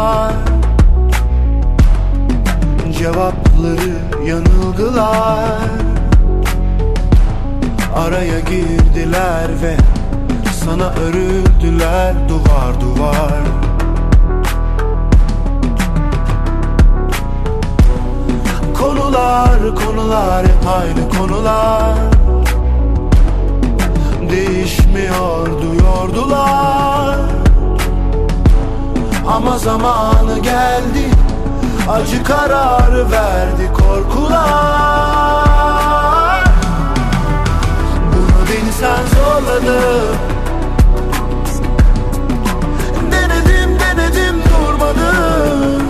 Sorular Cevapları yanılgılar. Araya girdiler ve sana örüldüler duvar duvar. Konular, konular, hep aynı konular. Değişmiyordu yordular Ama zamanı geldi Acı kararı verdi korkular. Bunu beni sen zorladın. Denedim denedim durmadım.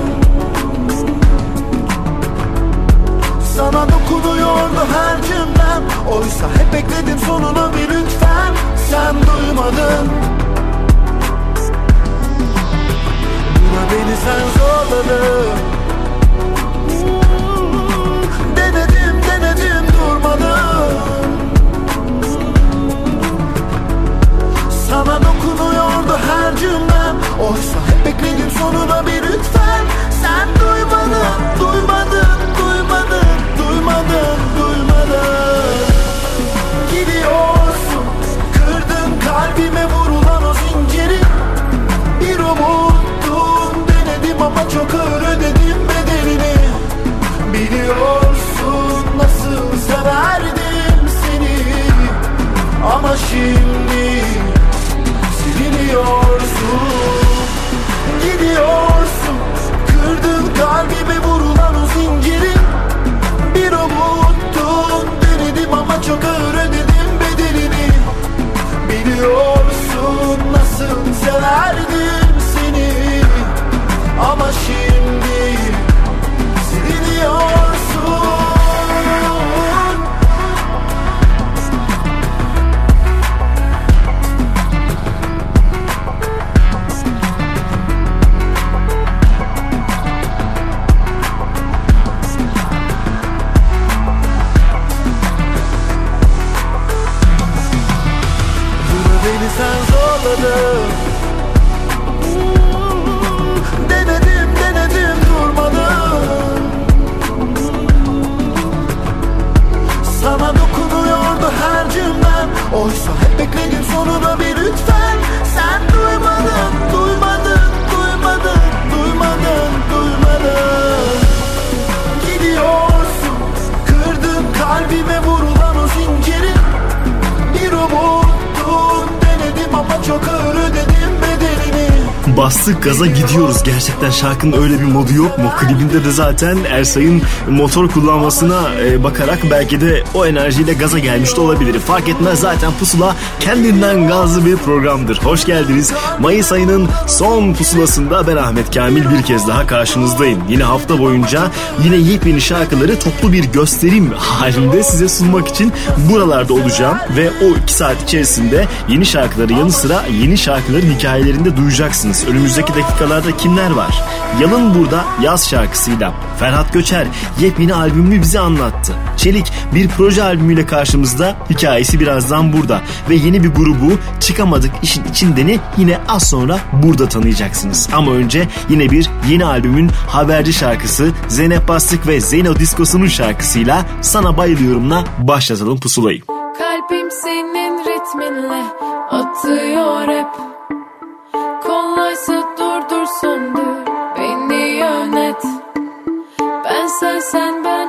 Sana dokunuyordu her cümlem. Oysa hep bekledim sonuna bir lütfen. Sen duymadın Buna beni sen zorladın. Denedim denedim durmadım. Sana dokunuyordu her cümlem. Oysa hep bekledim sonuna bir lütfen. Sen duymadın, duymadın, ağır ödedim bedelini Biliyorsun nasıl severdim seni. Ama şimdi siliniyorsun Gidiyorsun Kırdın kalbime vurulan o zinciri. Bir umuttun Denedim ama çok ağır ödedim bedelini Biliyorsun nasıl severdim Ama şimdi siliniyorsun Bunu beni sen zorladın Bastık gaza gidiyoruz. Gerçekten şarkının öyle bir modu yok mu? Klibinde de zaten Ersay'ın motor kullanmasına e, bakarak belki de o enerjiyle gaza gelmiş de olabilir. Fark etmez zaten Pusula kendinden gazlı bir programdır. Hoş geldiniz. Mayıs ayının son pusulasında ben Ahmet Kamil bir kez daha karşınızdayım. Yine hafta boyunca yine yepyeni şarkıları toplu bir gösterim halinde size sunmak için buralarda olacağım. Ve o iki saat içerisinde yeni şarkıları yanı sıra yeni şarkıların hikayelerini de duyacaksınız. Önümüzdeki dakikalarda kimler var? Yalın burada yaz şarkısıyla Ferhat Göçer yepyeni albümünü bize anlattı. Çelik bir proje albümüyle karşımızda hikayesi birazdan burada ve yeni bir grubu çıkamadık işin içindeni yine az sonra burada tanıyacaksınız. Ama önce yine bir yeni albümün haberci şarkısı Zeynep Bastık ve Zeyno Diskosu'nun şarkısıyla Sana Bayılıyorum'la başlatalım pusulayı. Kalbim senin ritminle atıyor hep Kolaysa durdur söndür. Beni yönet. Ben sen sen ben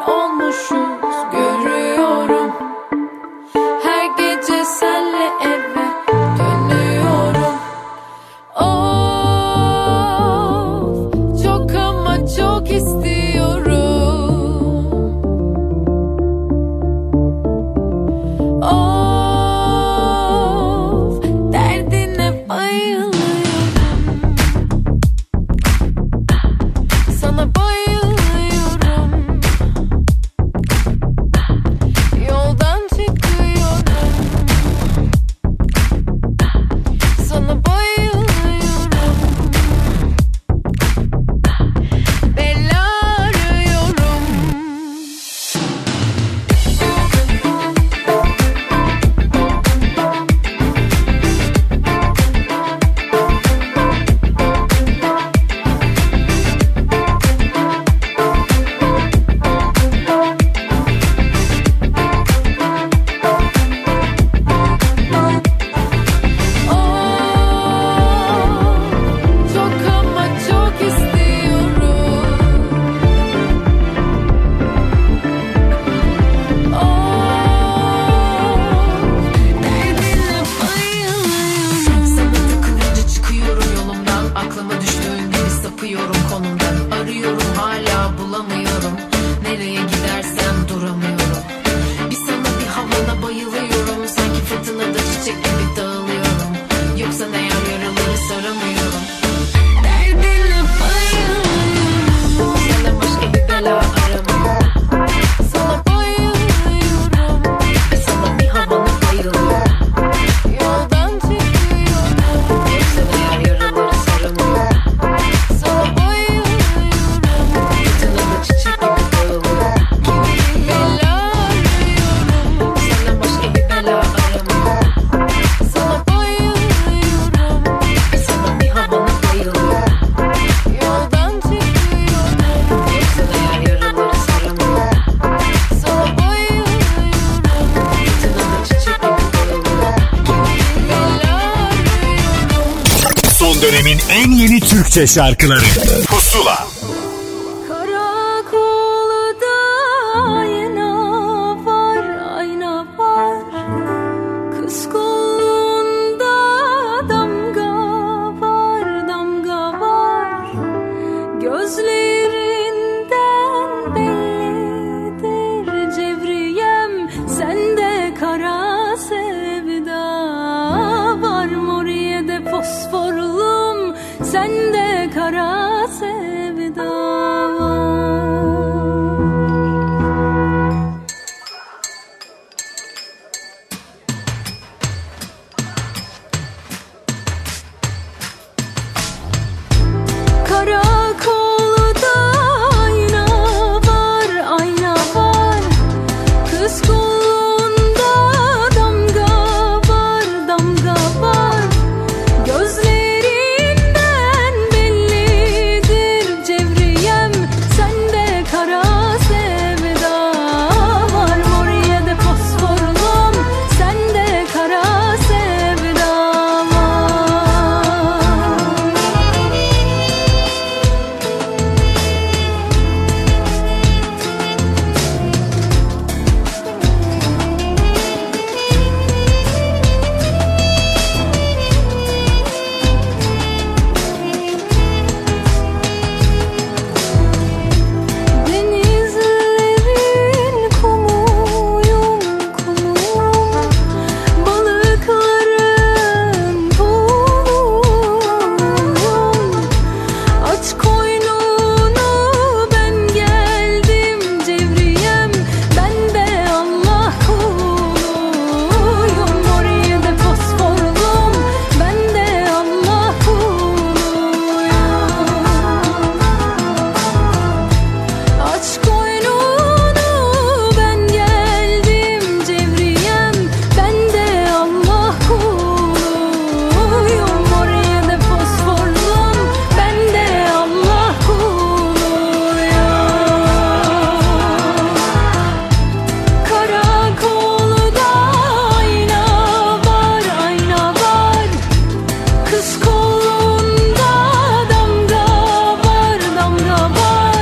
Bahçe şarkıları.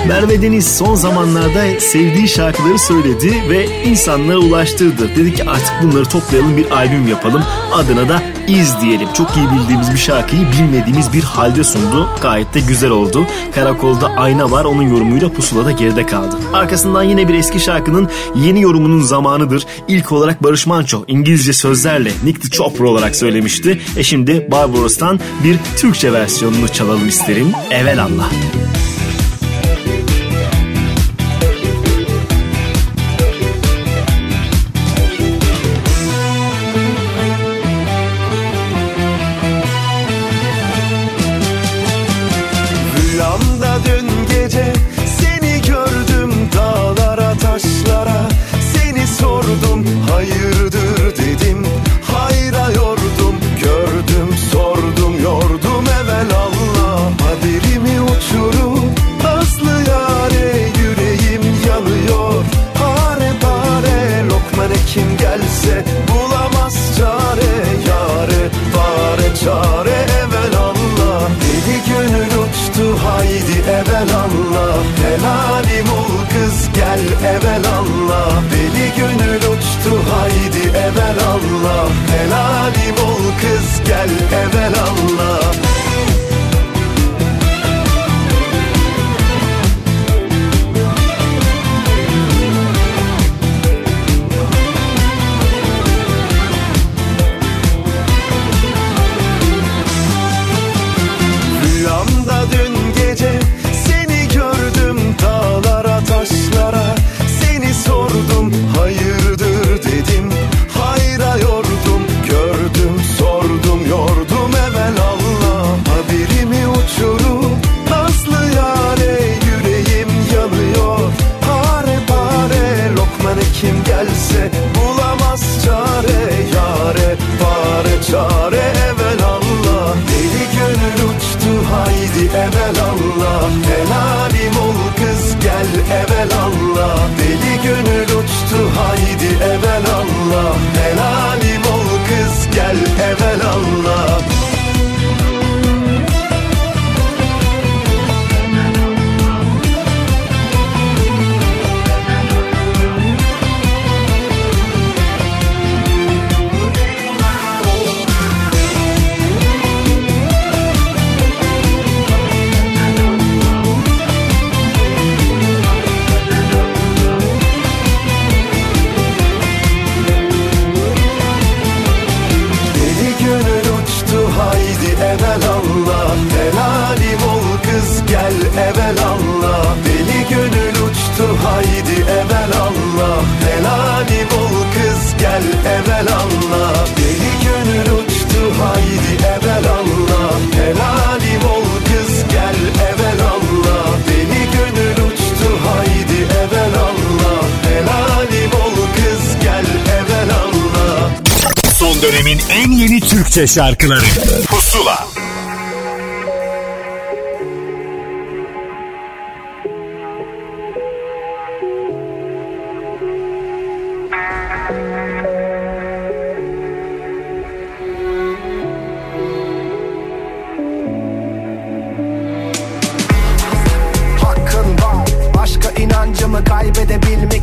Merve Deniz son zamanlarda sevdiği şarkıları söyledi ve insanlığa ulaştırdı. Dedi ki artık bunları toplayalım bir albüm yapalım. Adına da İz diyelim. Çok iyi bildiğimiz bir şarkıyı bilmediğimiz bir halde sundu. Gayet de güzel oldu. Karakolda ayna var onun yorumuyla pusula da geride kaldı. Arkasından yine bir eski şarkının yeni yorumunun zamanıdır. İlk olarak Barış Manço İngilizce sözlerle Nick the Chopper olarak söylemişti. E şimdi Barbaros'tan bir Türkçe versiyonunu çalalım isterim. Evelallah. Allah. Hadi bul kız gel evvel anla. Deli gönül uçtu haydi evvel anla. Helali bol kız gel evvel anla. Deli gönül uçtu haydi evvel anla. Helali bol kız gel evvel anla. Son dönemin en yeni Türkçe şarkıları. Pusula.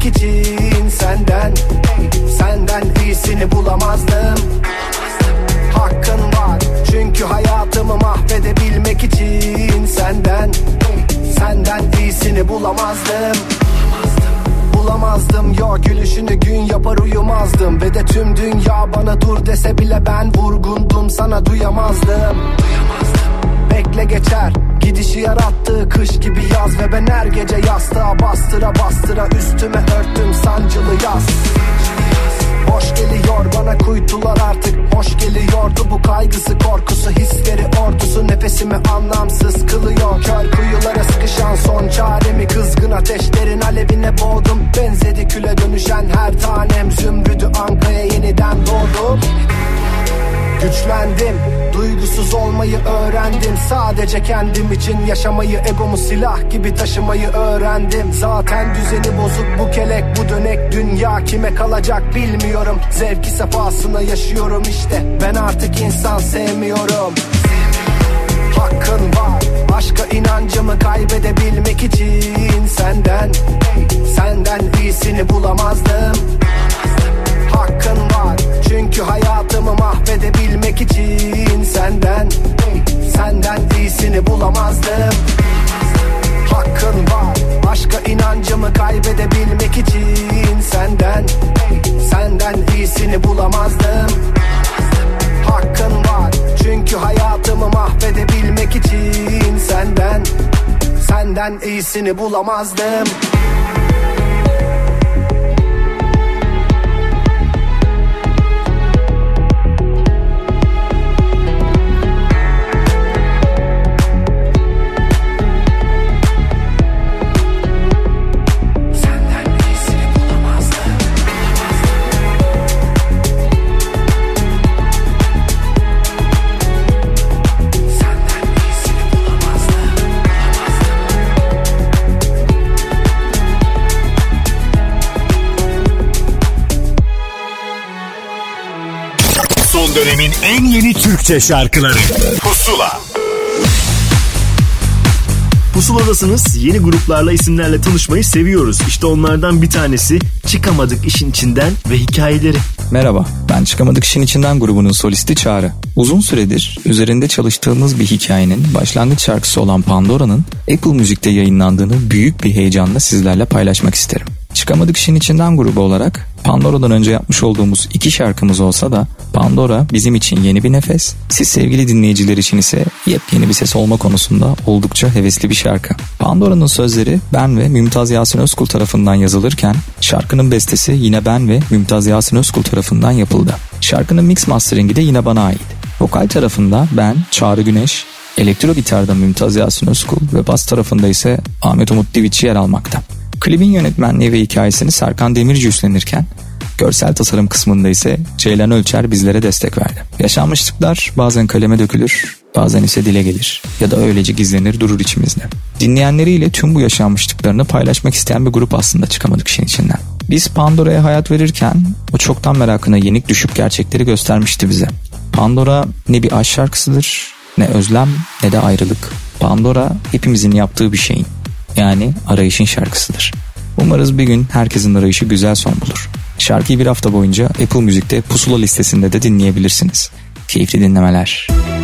İçin Senden Senden iyisini bulamazdım. Hakkın var Çünkü hayatımı mahvedebilmek için Senden Senden iyisini bulamazdım. Bulamazdım ya gülüşünü gün yapar uyumazdım. Ve de tüm dünya bana dur dese bile ben vurgundum sana duyamazdım. Bekle geçer Gidişi yarattığı kış gibi yaz Ve ben her gece yastığa bastıra bastıra Üstüme örttüm sancılı yaz. Boş geliyor bana kuytular artık. Hoş geliyordu bu kaygısı korkusu Hisleri ordusu. Nefesimi anlamsız kılıyor. Kör kuyulara sıkışan son çaremi. Kızgın ateşlerin alevine boğdum. Benzedi küle dönüşen her tanem. Zümrüdü ankaya yeniden doğdum Güçlendim Duygusuz olmayı öğrendim. Sadece kendim için yaşamayı Egomu silah gibi taşımayı öğrendim. Zaten düzeni bozuk bu kelek bu dönek. Dünya kime kalacak bilmiyorum. Zevki sefasına yaşıyorum işte. Ben artık insan sevmiyorum. Hakkın var Başka inancımı kaybedebilmek için Senden Senden iyisini bulamazdım. Hakkın var Çünkü hayatımı mahvedebilmek için Senden Senden iyisini bulamazdım. Hakkın var Başka inancımı kaybedebilmek için Senden Senden iyisini bulamazdım. Hakkın var Çünkü hayatımı mahvedebilmek için Senden Senden iyisini bulamazdım dönemin en yeni Türkçe şarkıları Pusula Pusuladasınız. Yeni gruplarla isimlerle tanışmayı seviyoruz. İşte onlardan bir tanesi Çıkamadık işin içinden ve hikayeleri. Merhaba, ben Çıkamadık İşin İçinden grubunun solisti Çağrı. Uzun süredir üzerinde çalıştığımız bir hikayenin başlangıç şarkısı olan Pandora'nın Apple Müzik'te yayınlandığını büyük bir heyecanla sizlerle paylaşmak isterim. Çıkamadık işin içinden grubu olarak Pandora'dan önce yapmış olduğumuz iki şarkımız olsa da Pandora bizim için yeni bir nefes, siz sevgili dinleyiciler için ise yepyeni bir ses olma konusunda oldukça hevesli bir şarkı. Pandora'nın sözleri ben ve Mümtaz Yasin Özkul tarafından yazılırken şarkının bestesi yine ben ve Mümtaz Yasin Özkul tarafından yapıldı. Şarkının mix masteringi de yine bana ait. Vokal tarafında ben, Çağrı Güneş, elektro gitarda Mümtaz Yasin Özkul ve bas tarafında ise Ahmet Umut Divitçi yer almakta. Klibin yönetmenliği ve hikayesini Serkan Demirci üstlenirken görsel tasarım kısmında ise Ceylan Ölçer bizlere destek verdi. Yaşanmışlıklar bazen kaleme dökülür, bazen ise dile gelir ya da öylece gizlenir durur içimizde. Dinleyenleriyle tüm bu yaşanmışlıklarını paylaşmak isteyen bir grup aslında çıkamadık işin içinden. Biz Pandora'ya hayat verirken o çoktan merakına yenik düşüp gerçekleri göstermişti bize. Pandora ne bir aşk şarkısıdır, ne özlem ne de ayrılık. Pandora hepimizin yaptığı bir şeyin yani arayışın şarkısıdır. Umarız bir gün herkesin arayışı güzel son bulur. Şarkıyı bir hafta boyunca Apple Müzik'te pusula listesinde de dinleyebilirsiniz. Keyifli dinlemeler. Parçalara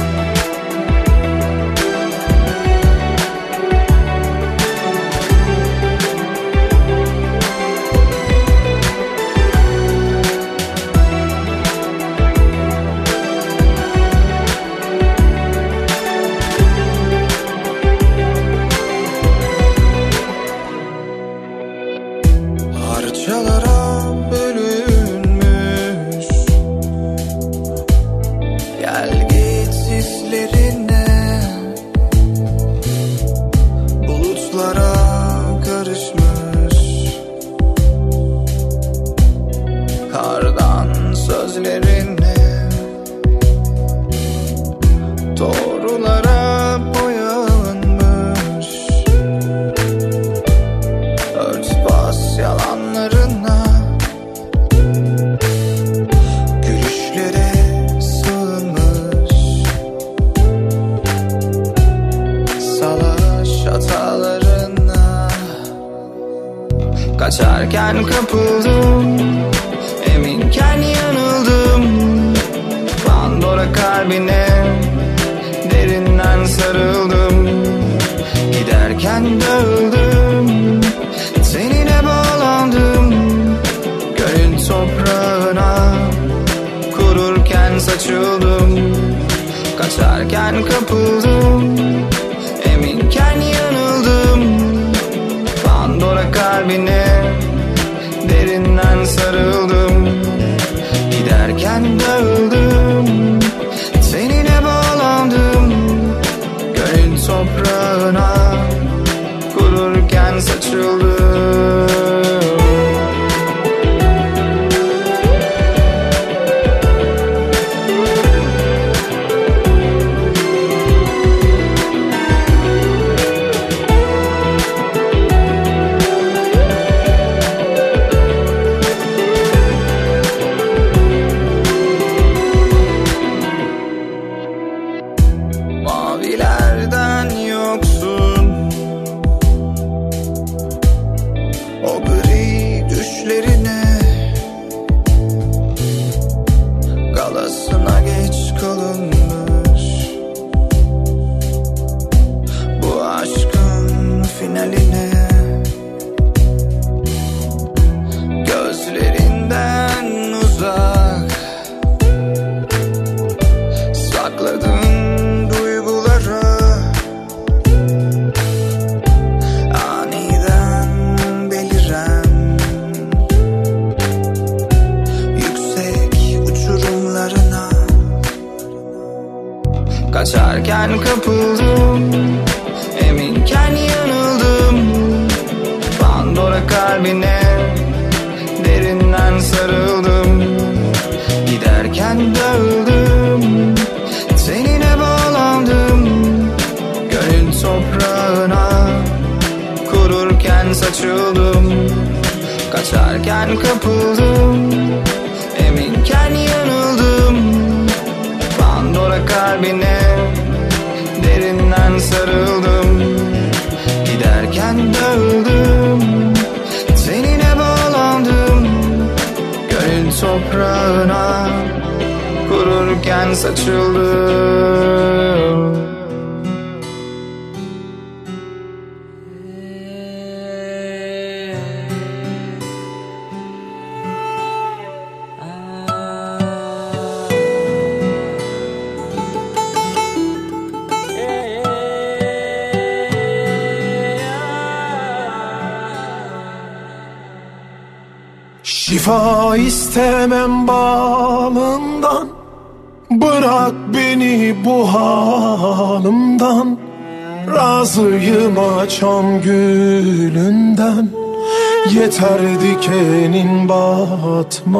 and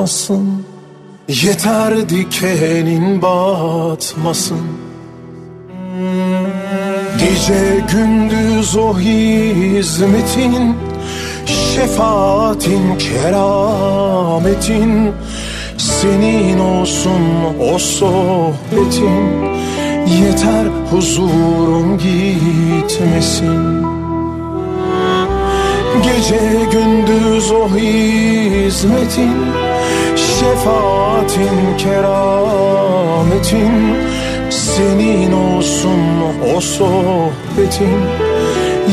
batmasın Yeter dikenin batmasın. Gece gündüz o hizmetin Şefaatin, kerametin. Senin olsun o sohbetin. Yeter huzurum gitmesin. Gece gündüz o hizmetin Şefaatin kerametin Senin olsun o sohbetin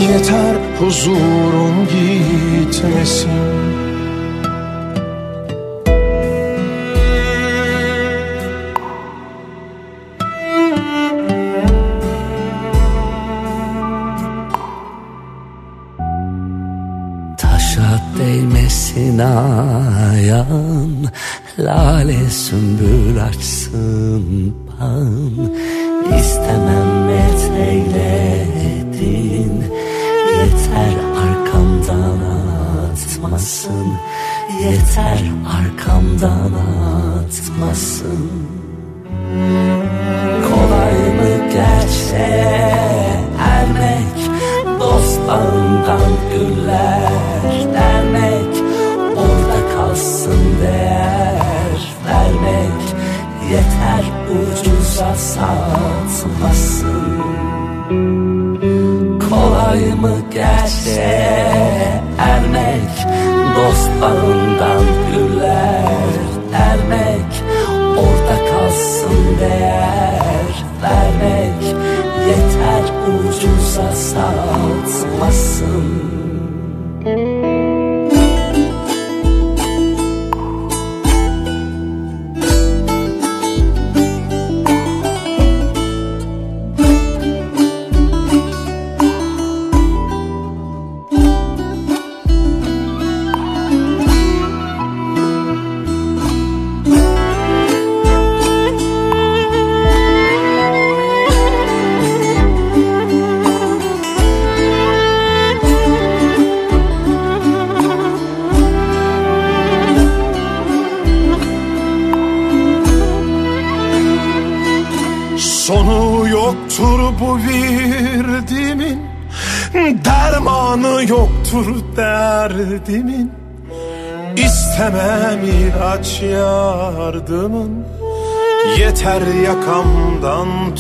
Yeter huzurum gitmesin. açsın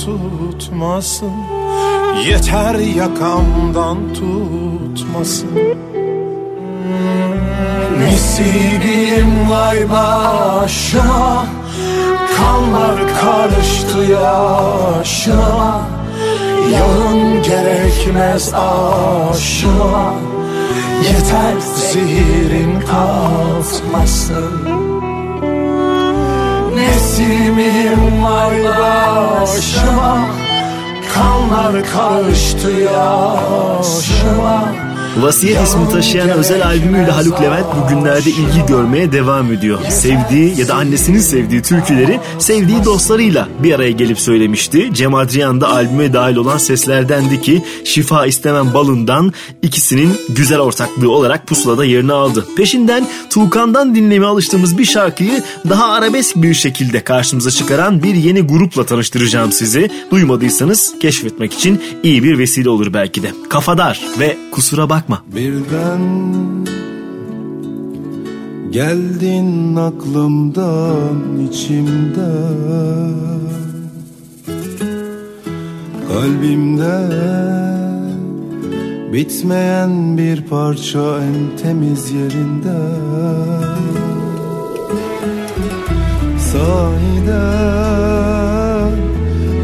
tutmasın. Yeter yakamdan tutmasın. Nesibim vay başıma Kanlar karıştı yaşıma Yağın gerekmez aşıma Yeter zehirin kalkmasın Nesimim var başıma Kanlar karıştı yaşıma Vasiyet ismi taşıyan özel albümüyle Haluk Levent bugünlerde ilgi görmeye devam ediyor. Sevdiği ya da annesinin sevdiği türküleri sevdiği dostlarıyla bir araya gelip söylemişti. Cem Adrian da albüme dahil olan seslerdendi ki Şifa istemem balından ikisinin güzel ortaklığı olarak pusulada yerini aldı. Peşinden Tuğkan'dan dinlemeye alıştığımız bir şarkıyı daha arabesk bir şekilde karşımıza çıkaran bir yeni grupla tanıştıracağım sizi. Duymadıysanız keşfetmek için iyi bir vesile olur belki de. Kafadar ve Kusura Bakma. Birden geldin aklımdan içimden Kalbimde bitmeyen bir parça en temiz yerinde Sahiden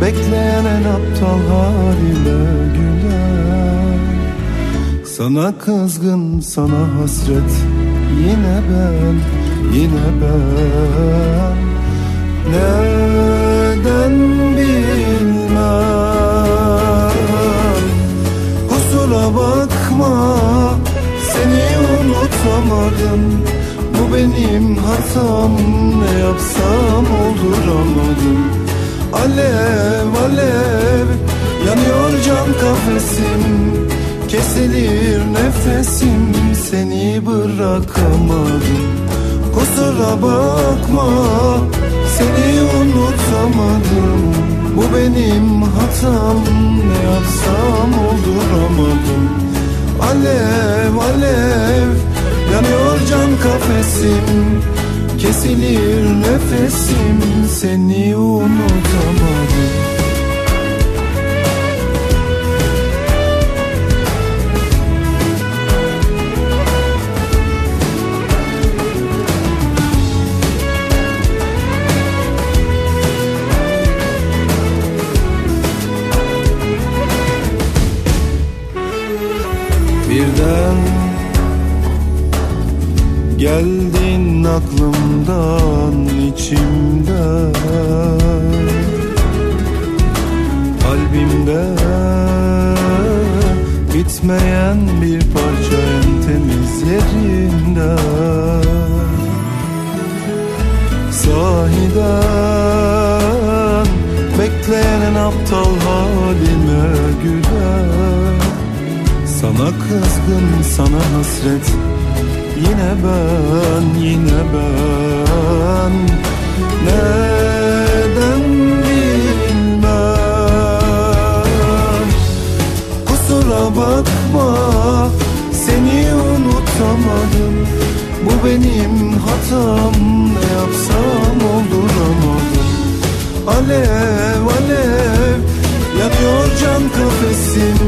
bekleyen en aptal halime güler Sana kızgın sana hasret. Yine ben yine ben. Neden bilmem? Kusura bakma seni unutamadım. Bu benim hatam ne yapsam olduramadım Alev alev yanıyor can kafesim Kesilir nefesim seni bırakamadım. Kusura bakma seni unutamadım. Bu benim hatam ne yapsam olduramadım Alev alev yanıyor can kafesim. Kesilir nefesim seni unutamadım geldin aklımdan içimden. Kalbimde bitmeyen bir parça en temiz yerinde Sahiden bekleyen en aptal halime güler sana kızgın sana hasret Yine ben yine ben. Neden bilmem? Kusura bakma seni unutamadım. Bu benim hatam ne yapsam olduramadım Alev alev yanıyor can kafesim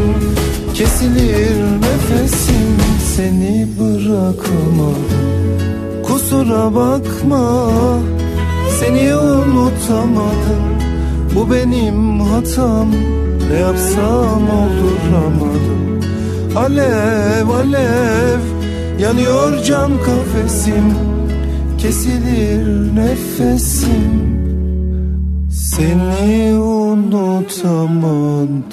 Kesilir nefesim seni bırakamadım Kusura bakma seni unutamadım. Bu benim hatam. Ne yapsam olduramadım. Alev alev yanıyor can kafesim. Kesilir nefesim. Seni unutamadım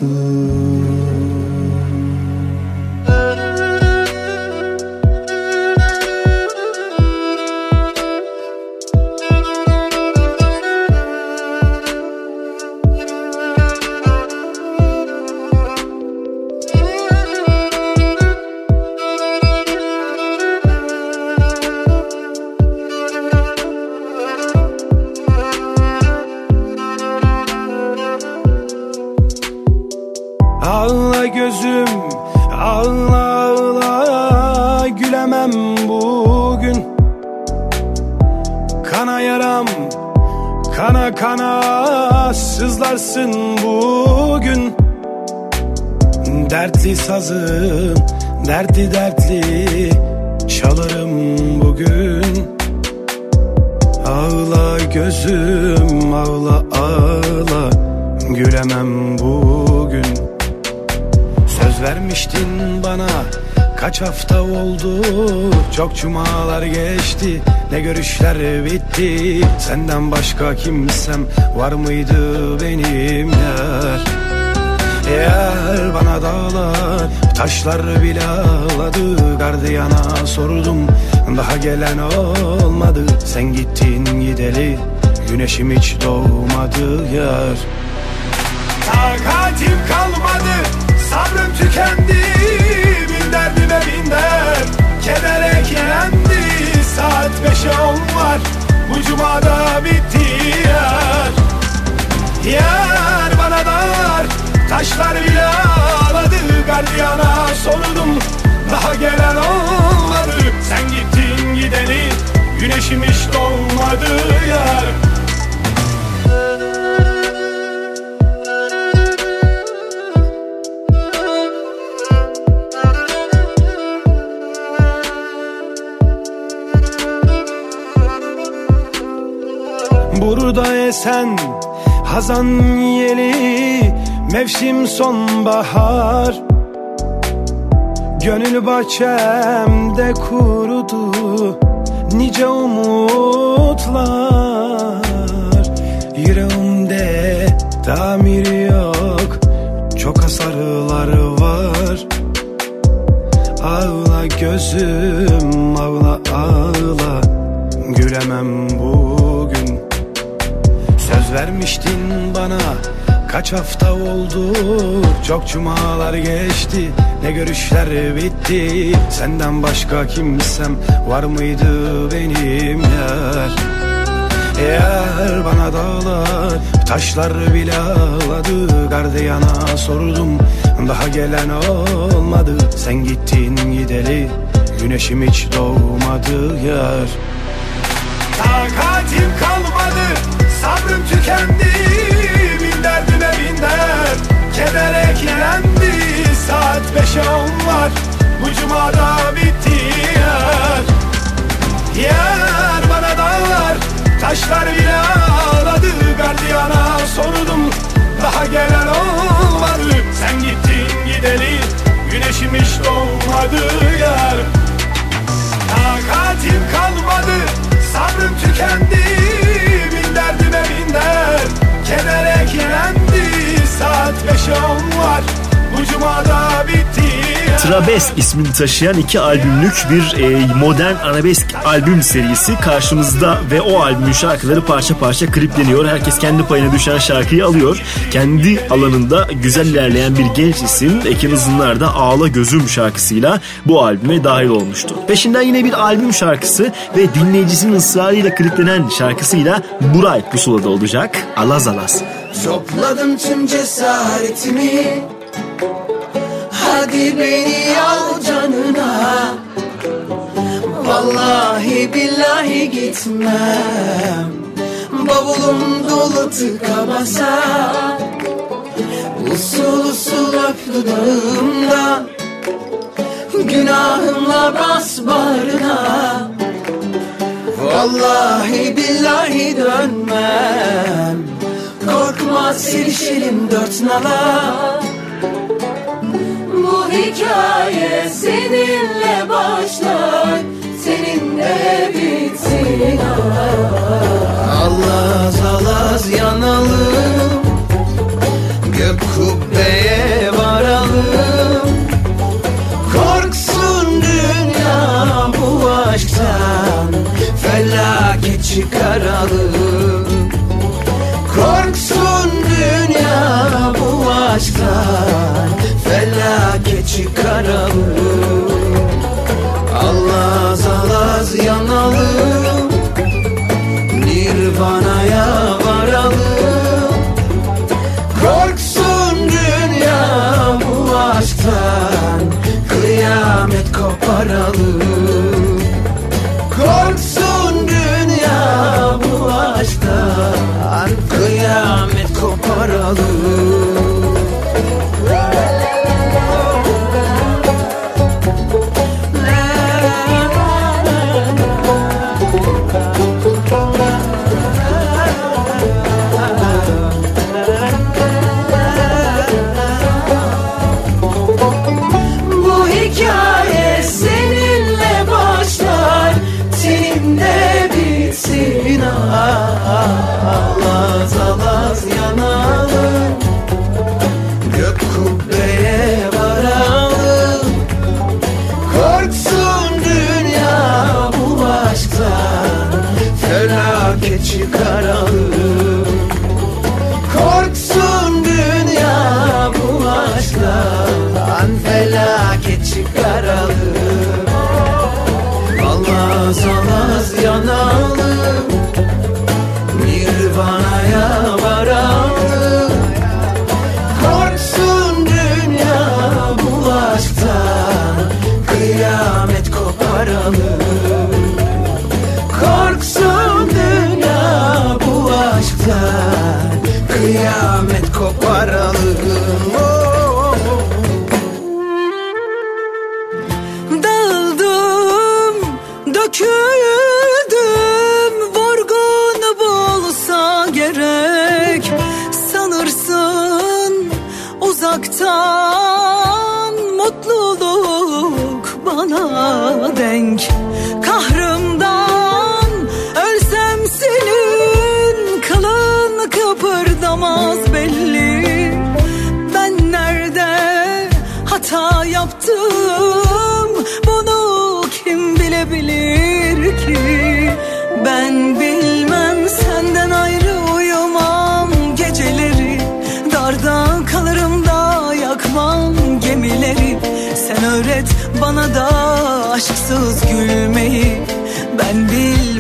görüşler bitti. Senden başka kimsem var mıydı benim yar Eğer bana dağlar taşlar bile ağladı Gardiyana sordum daha gelen olmadı. Sen gittin gideli güneşim hiç doğmadı yar. Takatim kalmadı sabrım tükendi Bin derdime bin dert keder beşe on var. Bu cumada bitti yar Yar bana dar. Taşlar bile ağladı. Gardiyana sordum. Daha gelen olmadı. Sen gittin gideli. Güneşim hiç doğmadı yar Esen hazan yeli Mevsim sonbahar. Gönül bahçemde kurudu Nice umutlar. Yüreğimde tamir yok Çok hasarlar var. Ağla gözüm ağla ağla. Gülemem Söz vermiştin bana Kaç hafta oldu? Çok cumalar geçti Ne görüşler bitti? Senden başka kimsem Var mıydı benim? Yar Eğer bana dağlar Taşlar bile ağladı Gardiyana sordum Daha gelen olmadı. Sen gittin gideli Güneşim hiç doğmadı yar. Takatim kalmadı Sabrım tükendi Bin derdime bin dert. Keder eklendi Saat beşe on var. Bu cumada bitti yar Yar bana dağlar Taşlar bile ağladı. Gardiyana sordum Daha gelen olmadı. Sen gittin gideli Güneşim hiç doğmadı yar Takatim kalmadı Sabrım tükendi Bin derdime bin dert Keder eklendi Saat beşe on var. Bu cumada bitti Trabesk ismini taşıyan iki albümlük bir e, modern arabesk albüm serisi karşımızda ve o albümün şarkıları parça parça klipleniyor. Herkes kendi payına düşen şarkıyı alıyor. Kendi alanında güzel ilerleyen bir genç isim Ekin Uzunlar da Ağla Gözüm şarkısıyla bu albüme dahil olmuştu. Peşinden yine bir albüm şarkısı ve dinleyicisinin ısrarıyla kliplenen şarkısıyla Buray pusulada olacak. Alaz Alaz. Topladım tüm cesaretimi Hadi beni al canına. Vallahi billahi gitmem. Bavulum dolu tıka basa Usul usul öp dudağımda Günahımla bas bağrına. Vallahi billahi dönmem. Korkma sevişelim dört nala hikaye seninle başlar. Seninle bitsin Alaz alaz yanalım. Gök kubbeye varalım. Korksun dünya bu aşktan Felaket çıkaralım Kara keçi karanlık Allaz alaz yanalım. Nirvana'ya varalım. Korksun dünya bu aşktan Kıyamet koparalım. Korksun dünya bu aşktan Kıyamet koparalım.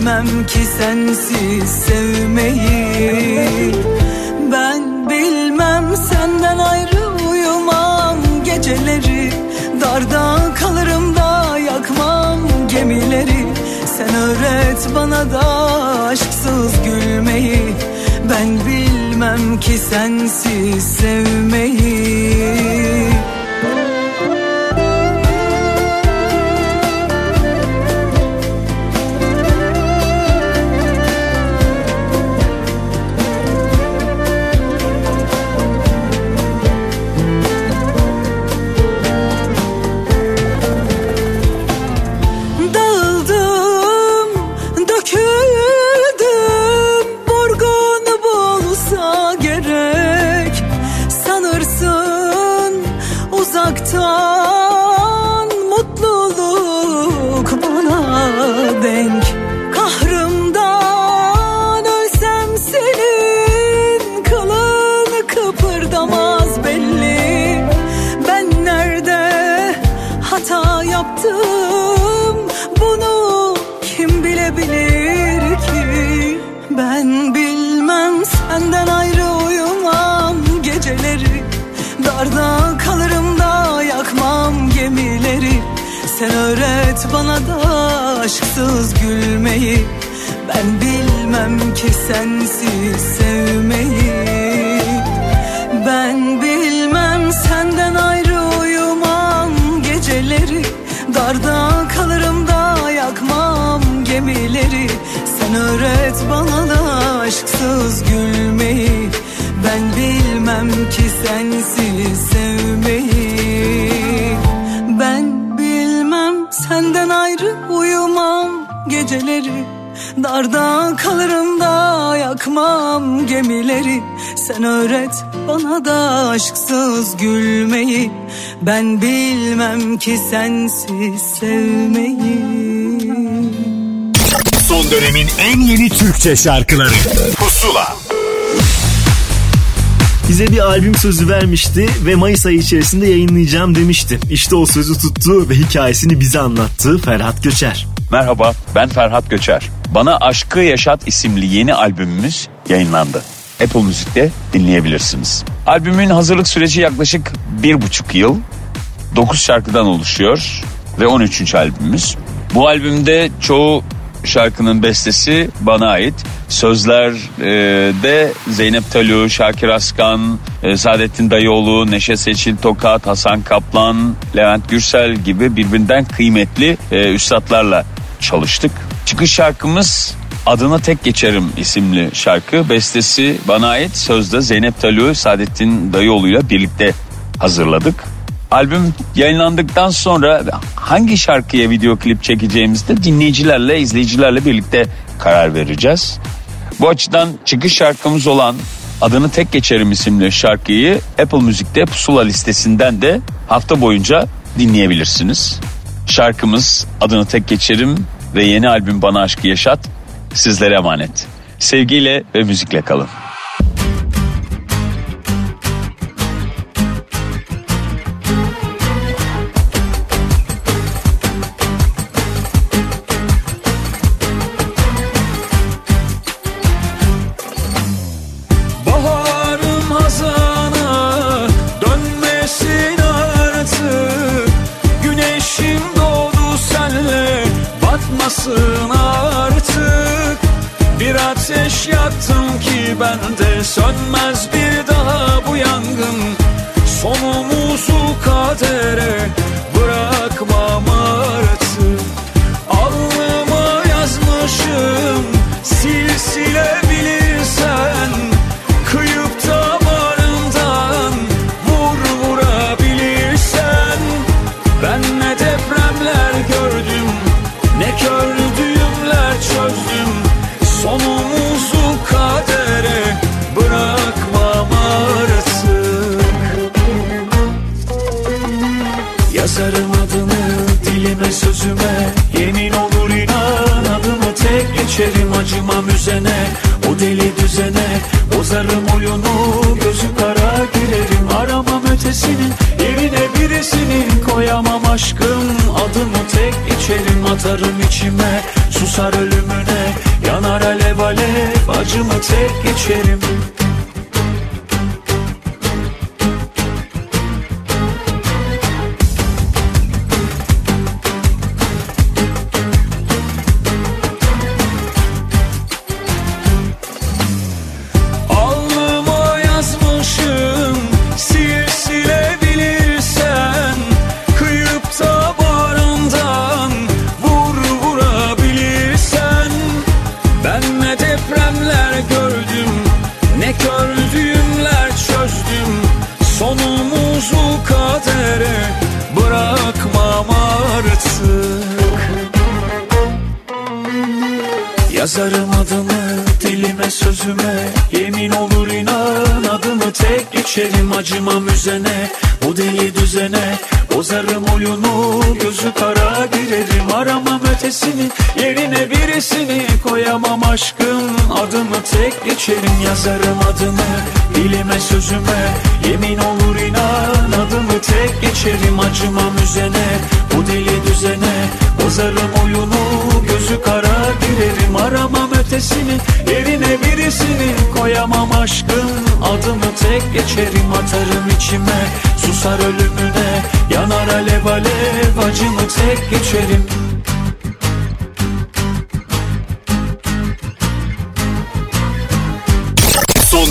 Bilmem ki sensiz sevmeyi. Ben bilmem senden ayrı uyumam. Geceleri darda kalırım da yakmam gemileri. Sen öğret bana da aşksız gülmeyi. Ben bilmem ki sensiz sevmeyi bilmem senden ayrı uyumam. Geceleri darda kalırım da yakmam gemileri. Sen öğret bana da aşksız gülmeyi. Ben bilmem ki sensiz sevmeyi. Ben bilmem senden ayrı uyumam. Geceleri darda kalırım da yakmam gemileri Sen öğret bana da aşksız gülmeyi. Ben bilmem ki sensiz sevmeyi. Ben bilmem senden ayrı uyumam Geceleri. Darda kalırım da yakmam gemileri. Sen öğret bana da aşksız gülmeyi. Ben bilmem ki sensiz sevmeyi Son dönemin en yeni Türkçe şarkıları Pusula Bize bir albüm sözü vermişti ve Mayıs ayı içerisinde yayınlayacağım demişti. İşte o sözü tuttu ve hikayesini bize anlattı Ferhat Göçer. Merhaba ben Ferhat Göçer. Bana Aşkı Yaşat isimli yeni albümümüz yayınlandı. Apple Müzik'te dinleyebilirsiniz. Albümün hazırlık süreci yaklaşık bir buçuk yıl. 9 şarkıdan oluşuyor ve 13. albümümüz. Bu albümde çoğu şarkının bestesi bana ait. Sözlerde Zeynep Talü, Şakir Askan, e, Saadettin Dayıoğlu, Neşe Seçil Tokat, Hasan Kaplan, Levent Gürsel gibi birbirinden kıymetli e, üstadlarla çalıştık. Çıkış şarkımız Adına Tek Geçerim isimli şarkı. Bestesi bana ait. Sözde Zeynep Talü, Saadettin Dayıoğlu ile birlikte hazırladık. Albüm yayınlandıktan sonra hangi şarkıya video klip çekeceğimizde dinleyicilerle, izleyicilerle birlikte karar vereceğiz. Bu açıdan çıkış şarkımız olan Adını Tek Geçerim isimli şarkıyı Apple Müzik'te Pusula listesinden de hafta boyunca dinleyebilirsiniz. Şarkımız Adını Tek Geçerim ve yeni albüm Bana Aşkı Yaşat sizlere emanet. Sevgiyle ve müzikle kalın. Acımı tek geçerim Yazarım adını dilime sözüme. Yemin olur inan adımı tek geçerim Acımam üzene bu deli düzene Bozarım oyunu gözü kara girerim Aramam ötesini. Yerine birisini Koyamam aşkım adımı tek geçerim Atarım içime. Susar ölümüne Yanar alev alev acımı tek geçerim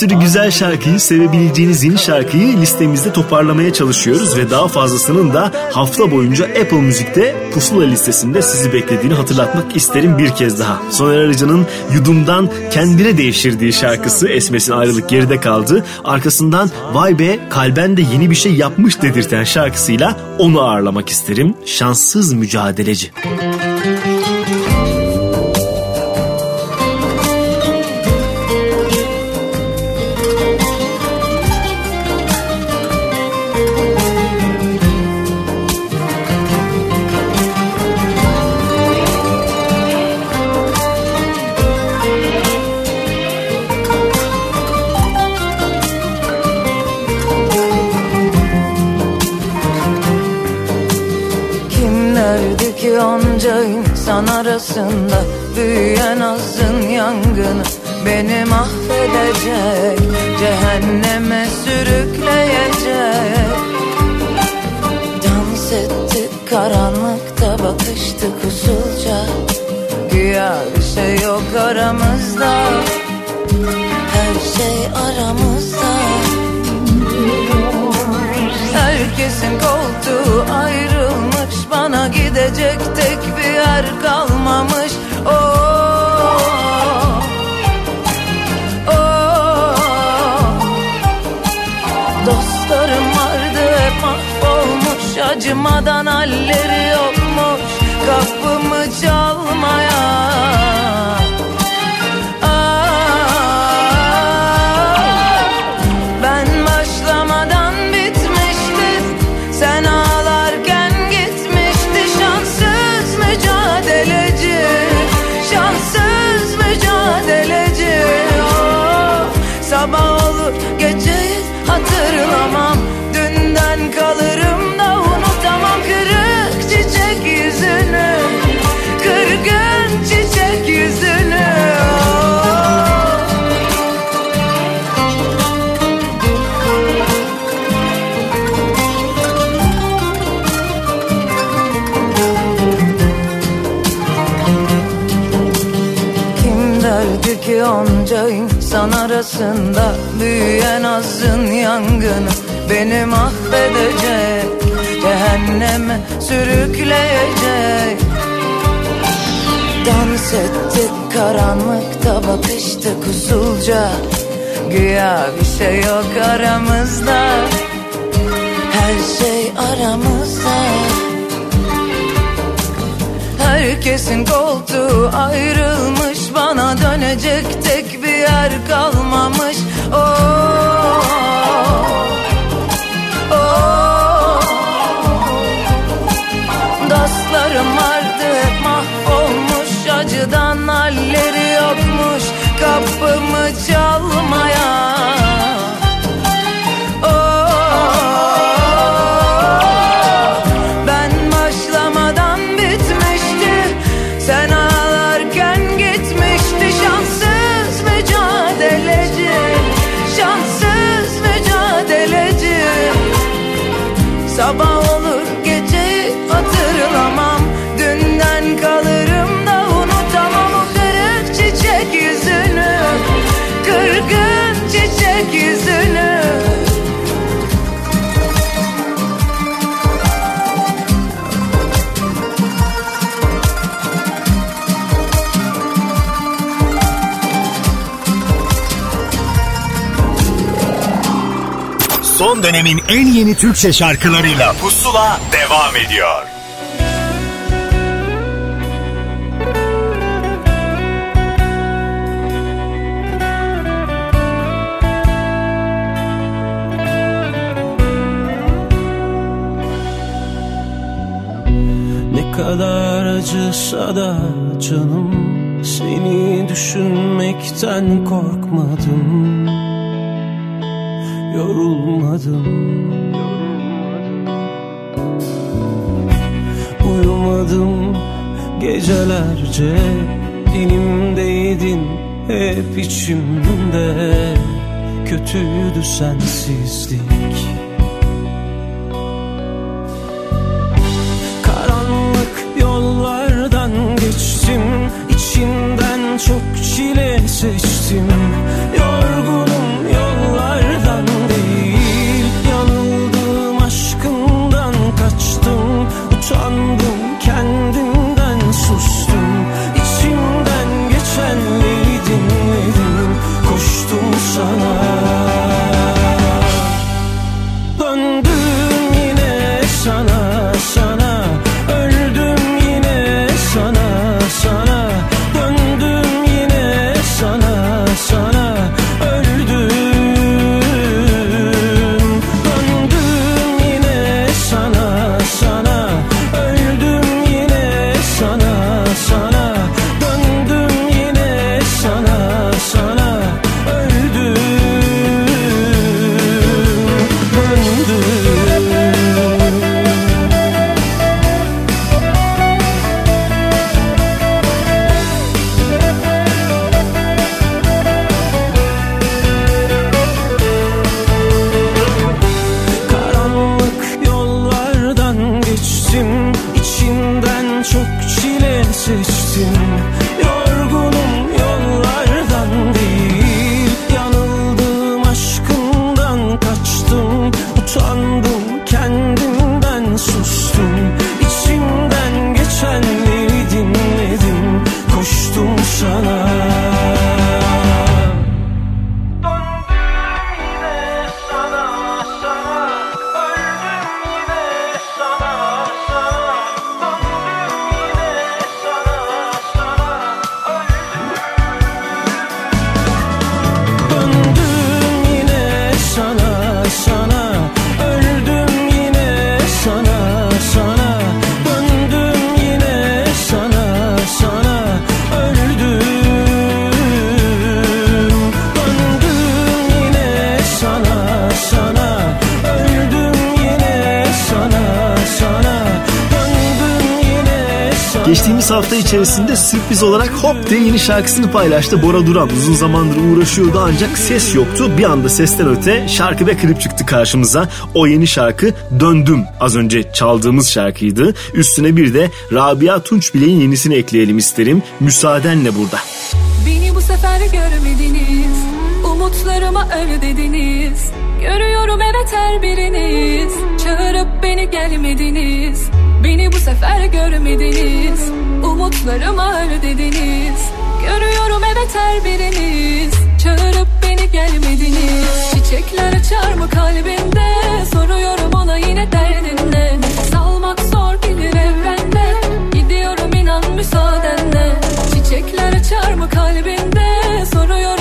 sürü güzel şarkıyı sevebileceğiniz yeni şarkıyı listemizde toparlamaya çalışıyoruz ve daha fazlasının da hafta boyunca Apple Müzik'te Pusula listesinde sizi beklediğini hatırlatmak isterim bir kez daha. Soner Arıcan'ın Yudum'dan kendine değiştirdiği şarkısı Esmes'in ayrılık geride kaldı. Arkasından Vay be kalben de yeni bir şey yapmış dedirten şarkısıyla onu ağırlamak isterim. Şanssız mücadeleci. Arasında Büyüyen azın yangını Beni mahvedecek Cehenneme sürükleyecek. Dans ettik karanlıkta bakıştık usulca Güya bir şey yok aramızda. Her şey aramızda. Herkesin koltuğu Bana gidecek tek bir yer kalmamış Oh, oh. Dostlarım vardı hep mahvolmuş Acımadan halleri insan arasında Büyüyen azın yangını Beni mahvedecek Cehenneme sürükleyecek. Dans ettik karanlıkta bakıştık usulca Güya bir şey yok aramızda. Her şey aramızda. Herkesin koltuğu ayrılmış Bana dönecek tek yer kalmamış dönemin en yeni Türkçe şarkılarıyla Pusula devam ediyor. Ne kadar acısa da canım Seni düşünmekten korkmadım Yorulmadım. Uyumadım gecelerce. Dilimdeydin hep içimde. Kötüydü sensizlik Geçtiğimiz hafta içerisinde sürpriz olarak Hop diye yeni şarkısını paylaştı Bora Duran. Uzun zamandır uğraşıyordu ancak ses yoktu. Bir anda sesten öte şarkı ve klip çıktı karşımıza. O yeni şarkı Döndüm az önce çaldığımız şarkıydı. Üstüne bir de Rabia Tunç Bilek'in yenisini ekleyelim isterim. Müsaadenle burada. Beni bu sefer görmediniz Umutlarıma öyle dediniz Görüyorum evet her biriniz Çağırıp beni gelmediniz Beni bu sefer görmediniz. Umutlarıma öyle dediniz. Görüyorum evet her biriniz. Çağırıp beni gelmediniz. Çiçekler açar mı kalbinde Soruyorum ona yine derdin ne Nefes almak zor gelir evrende. Gidiyorum inan müsaadenle. Çiçekler açar mı kalbinde Soruyorum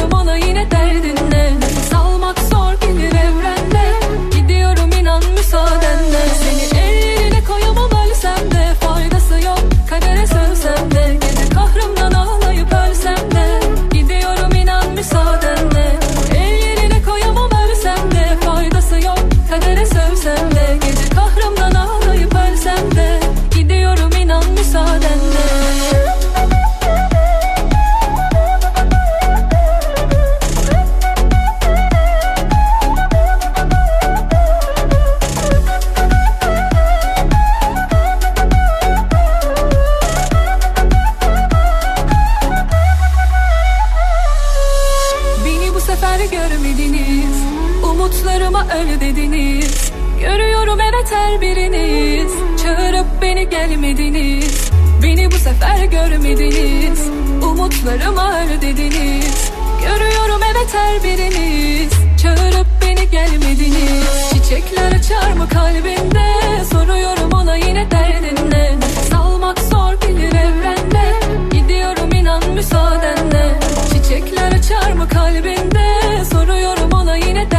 görmediniz. Umutlarıma öyle dediniz. Görüyorum evet her biriniz. Çağırıp beni gelmediniz. Çiçekler açar mı kalbinde? Soruyorum ona yine derdin ne Nefes almak zor gelir evrende. Gidiyorum inan müsaadenle. Çiçekler açar mı kalbinde? Soruyorum ona yine derdin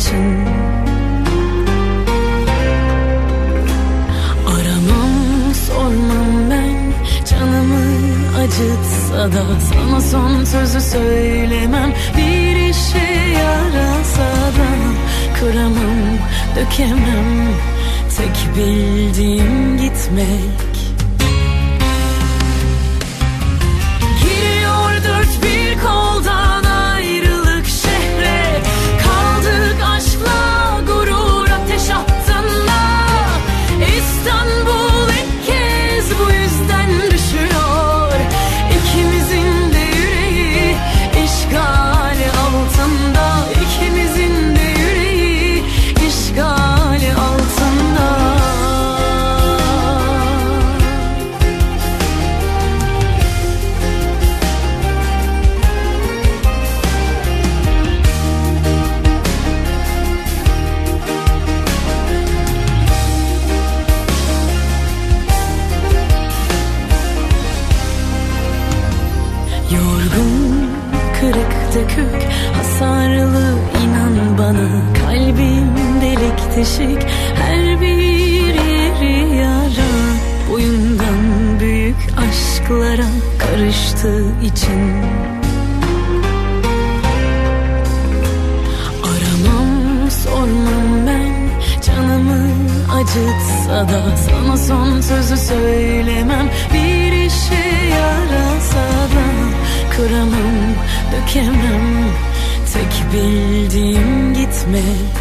için. Aramam, sormam ben. Canımı acıtsa da Sana son sözü söylemem. Bir işe yarasa da Kıramam, dökemem. Tek bildiğim gitmek da Sana son sözü söylemem. Bir işe yarasa da Kıramam, dökemem. Tek bildiğim gitmek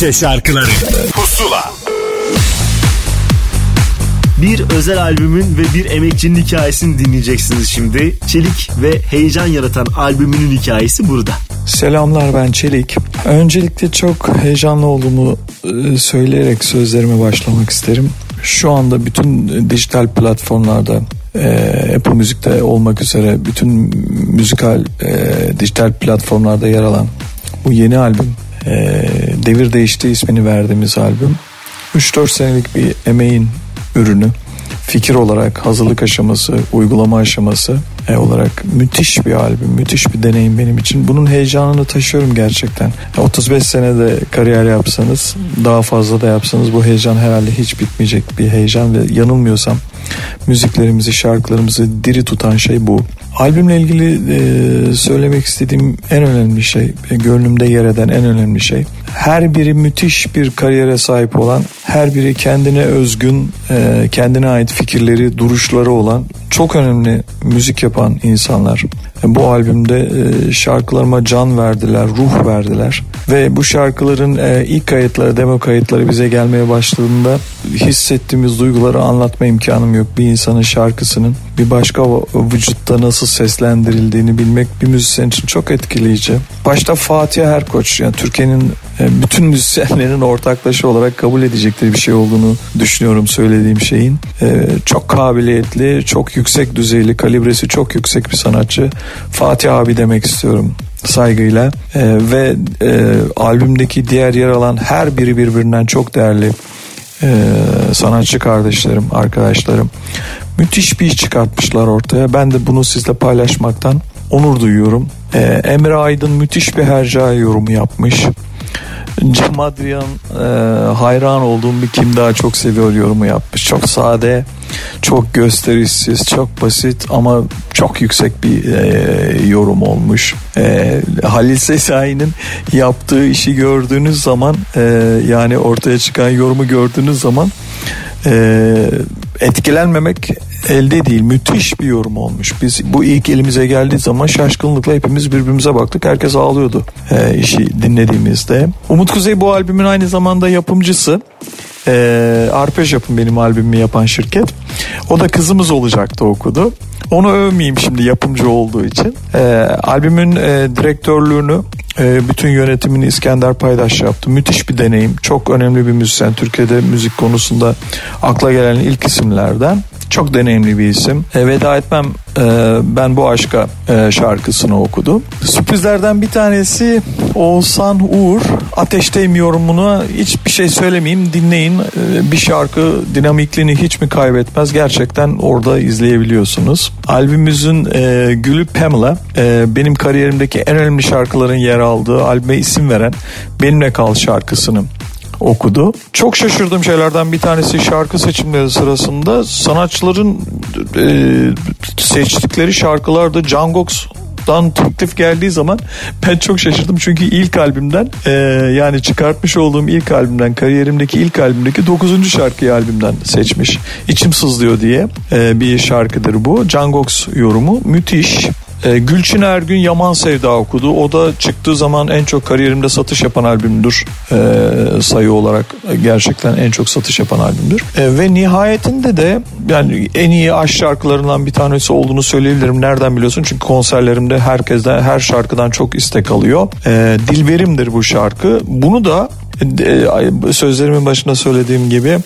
Türkçe şarkıları Pusula Bir özel albümün ve bir emekçinin hikayesini dinleyeceksiniz şimdi. Çelik ve heyecan yaratan albümünün hikayesi burada. Selamlar ben Çelik. Öncelikle çok heyecanlı olduğumu e, söyleyerek sözlerime başlamak isterim. Şu anda bütün dijital platformlarda e, Apple Müzik'te olmak üzere bütün müzikal e, dijital platformlarda yer alan bu yeni albüm Devir Değişti ismini verdiğimiz albüm 3-4 senelik bir emeğin ürünü fikir olarak hazırlık aşaması, uygulama aşaması e, olarak müthiş bir albüm, müthiş bir deneyim benim için. Bunun heyecanını taşıyorum gerçekten. 35 senede kariyer yapsanız, daha fazla da yapsanız bu heyecan herhalde hiç bitmeyecek bir heyecan ve yanılmıyorsam müziklerimizi, şarkılarımızı diri tutan şey bu. Albümle ilgili e, söylemek istediğim en önemli şey, e, gönlümde yer eden en önemli şey. Her biri müthiş bir kariyere sahip olan, her biri kendine özgün, e, kendine ait fikirleri, duruşları olan çok önemli müzik yapan insanlar. E, bu albümde e, şarkılarıma can verdiler, ruh verdiler. Ve bu şarkıların e, ilk kayıtları, demo kayıtları bize gelmeye başladığında hissettiğimiz duyguları anlatma imkanım yok. Bir insanın şarkısının bir başka vücutta nasıl seslendirildiğini bilmek bir müzisyen için çok etkileyici. Başta Fatih Erkoç yani Türkiye'nin e, bütün müzisyenlerin ortaklaşa olarak kabul edecekleri bir şey olduğunu düşünüyorum söylediğim şeyin. E, çok kabiliyetli, çok yüksek düzeyli, kalibresi çok yüksek bir sanatçı. Fatih abi demek istiyorum saygıyla e, ve e, albümdeki diğer yer alan her biri birbirinden çok değerli e, sanatçı kardeşlerim, arkadaşlarım müthiş bir iş çıkartmışlar ortaya. Ben de bunu sizle paylaşmaktan onur duyuyorum. E, Emre Aydın müthiş bir herca yorumu yapmış. Cem Adrian e, hayran olduğum bir kim daha çok seviyor yorumu yapmış. Çok sade, çok gösterişsiz, çok basit ama çok yüksek bir e, yorum olmuş. E, Halil Sezai'nin yaptığı işi gördüğünüz zaman e, yani ortaya çıkan yorumu gördüğünüz zaman e, etkilenmemek elde değil. Müthiş bir yorum olmuş. Biz bu ilk elimize geldiği zaman şaşkınlıkla hepimiz birbirimize baktık. Herkes ağlıyordu e, işi dinlediğimizde. Umut Kuzey bu albümün aynı zamanda yapımcısı. E, Arpej Yapım benim albümümü yapan şirket. O da kızımız olacaktı okudu. Onu övmeyeyim şimdi yapımcı olduğu için. E, albümün e, direktörlüğünü e, bütün yönetimini İskender Paydaş yaptı. Müthiş bir deneyim. Çok önemli bir müzisyen. Türkiye'de müzik konusunda akla gelen ilk isimlerden. Çok deneyimli bir isim. E, veda etmem e, ben bu aşka e, şarkısını okudum. Sürprizlerden bir tanesi Oğuzhan Uğur. Ateşteyim yorumunu hiçbir şey söylemeyeyim dinleyin. E, bir şarkı dinamikliğini hiç mi kaybetmez? Gerçekten orada izleyebiliyorsunuz. Albümümüzün e, Gülü Pamela e, benim kariyerimdeki en önemli şarkıların yer aldığı albüme isim veren Benimle Kal şarkısını okudu. Çok şaşırdığım şeylerden bir tanesi şarkı seçimleri sırasında sanatçıların e, seçtikleri şarkılarda Cangox dan teklif geldiği zaman ben çok şaşırdım çünkü ilk albümden e, yani çıkartmış olduğum ilk albümden kariyerimdeki ilk albümdeki 9. şarkıyı albümden seçmiş. İçim sızlıyor diye e, bir şarkıdır bu. Cangox yorumu müthiş. E, Gülçin Ergün Yaman Sevda okudu. O da çıktığı zaman en çok kariyerimde satış yapan albümdür. E, sayı olarak gerçekten en çok satış yapan albümdür. E, ve nihayetinde de yani en iyi aşk şarkılarından bir tanesi olduğunu söyleyebilirim. Nereden biliyorsun? Çünkü konserlerimde herkesten her şarkıdan çok istek alıyor. E, Dilberim'dir bu şarkı. Bunu da sözlerimin başında söylediğim gibi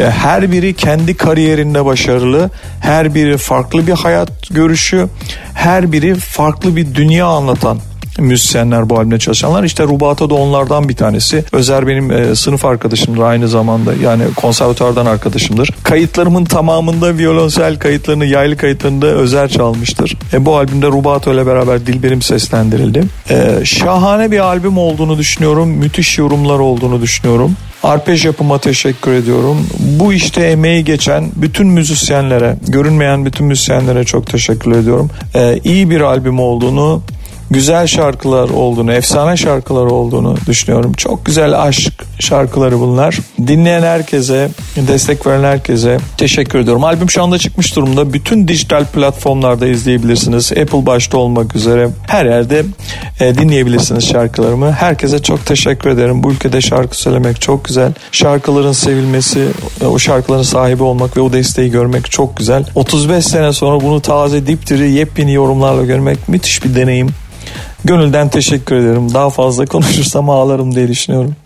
e, her biri kendi kariyerinde başarılı, her biri farklı bir hayat görüşü, her biri farklı bir dünya anlatan müzisyenler bu albümde çalışanlar. İşte Rubato da onlardan bir tanesi. Özer benim e, sınıf arkadaşımdır aynı zamanda. Yani konservatuardan arkadaşımdır. Kayıtlarımın tamamında violonsel kayıtlarını, yaylı kayıtlarını da Özer çalmıştır. E, bu albümde Rubato ile beraber Dilberim seslendirildi. E, şahane bir albüm olduğunu düşünüyorum. Müthiş yorumlar olduğunu düşünüyorum. Arpej yapıma teşekkür ediyorum. Bu işte emeği geçen bütün müzisyenlere, görünmeyen bütün müzisyenlere çok teşekkür ediyorum. Ee, iyi bir albüm olduğunu güzel şarkılar olduğunu, efsane şarkılar olduğunu düşünüyorum. Çok güzel aşk şarkıları bunlar. Dinleyen herkese, destek veren herkese teşekkür ediyorum. Albüm şu anda çıkmış durumda. Bütün dijital platformlarda izleyebilirsiniz. Apple başta olmak üzere her yerde e, dinleyebilirsiniz şarkılarımı. Herkese çok teşekkür ederim. Bu ülkede şarkı söylemek çok güzel. Şarkıların sevilmesi, e, o şarkıların sahibi olmak ve o desteği görmek çok güzel. 35 sene sonra bunu taze dipdiri yepyeni yorumlarla görmek müthiş bir deneyim. Gönülden teşekkür ederim. Daha fazla konuşursam ağlarım diye düşünüyorum.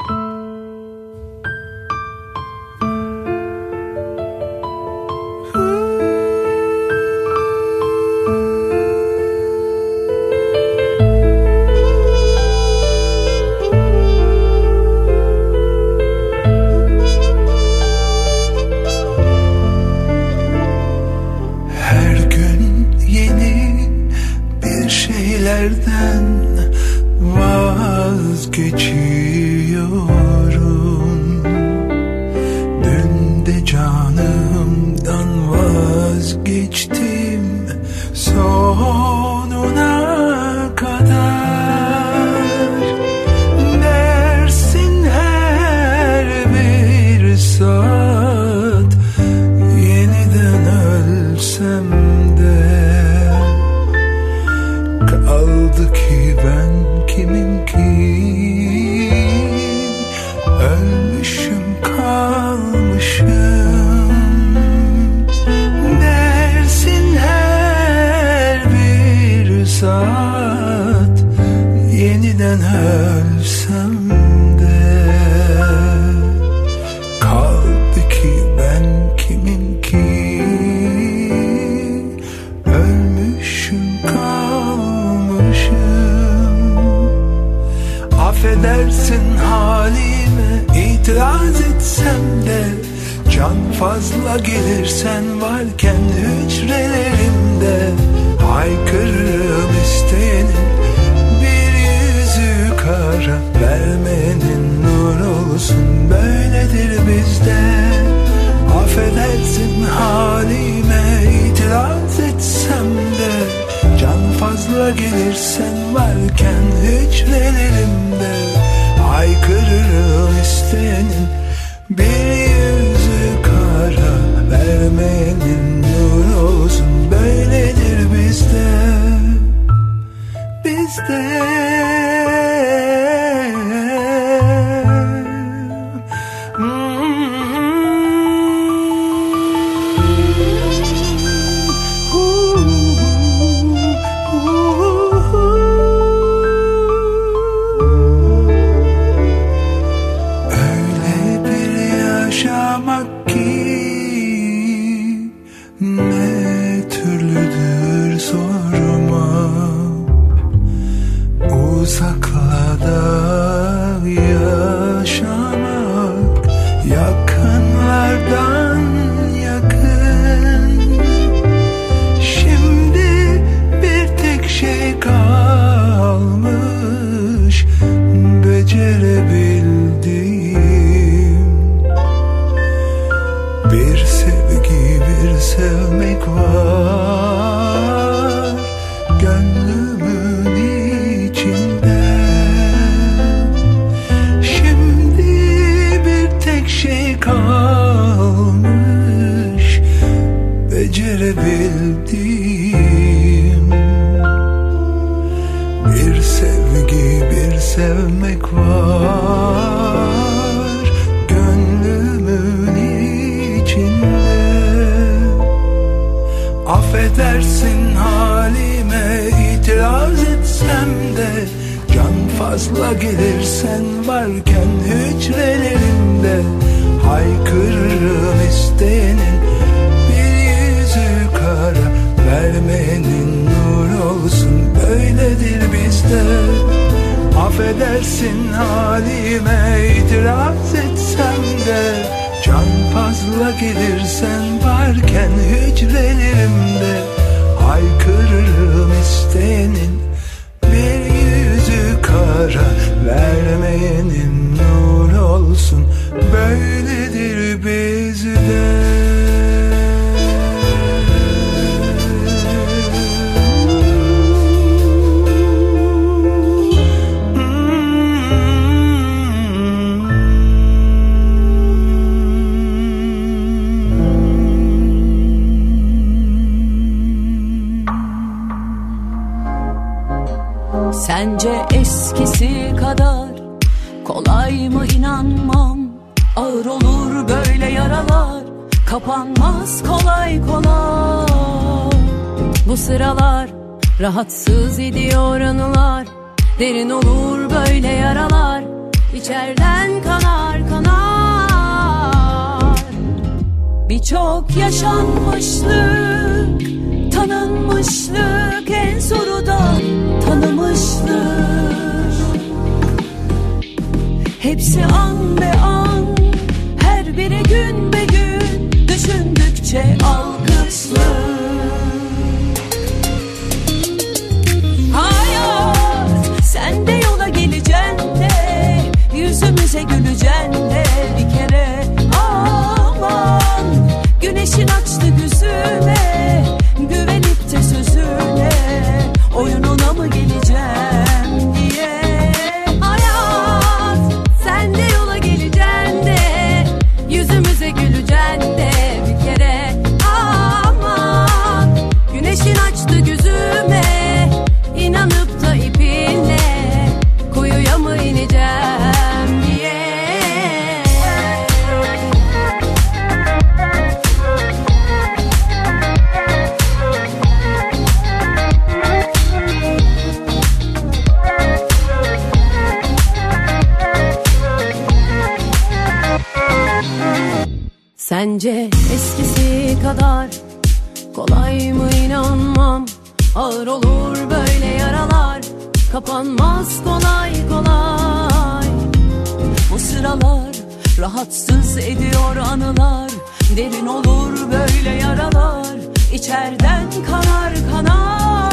Rahatsız ediyor anılar Derin olur böyle yaralar İçeriden kanar kanar.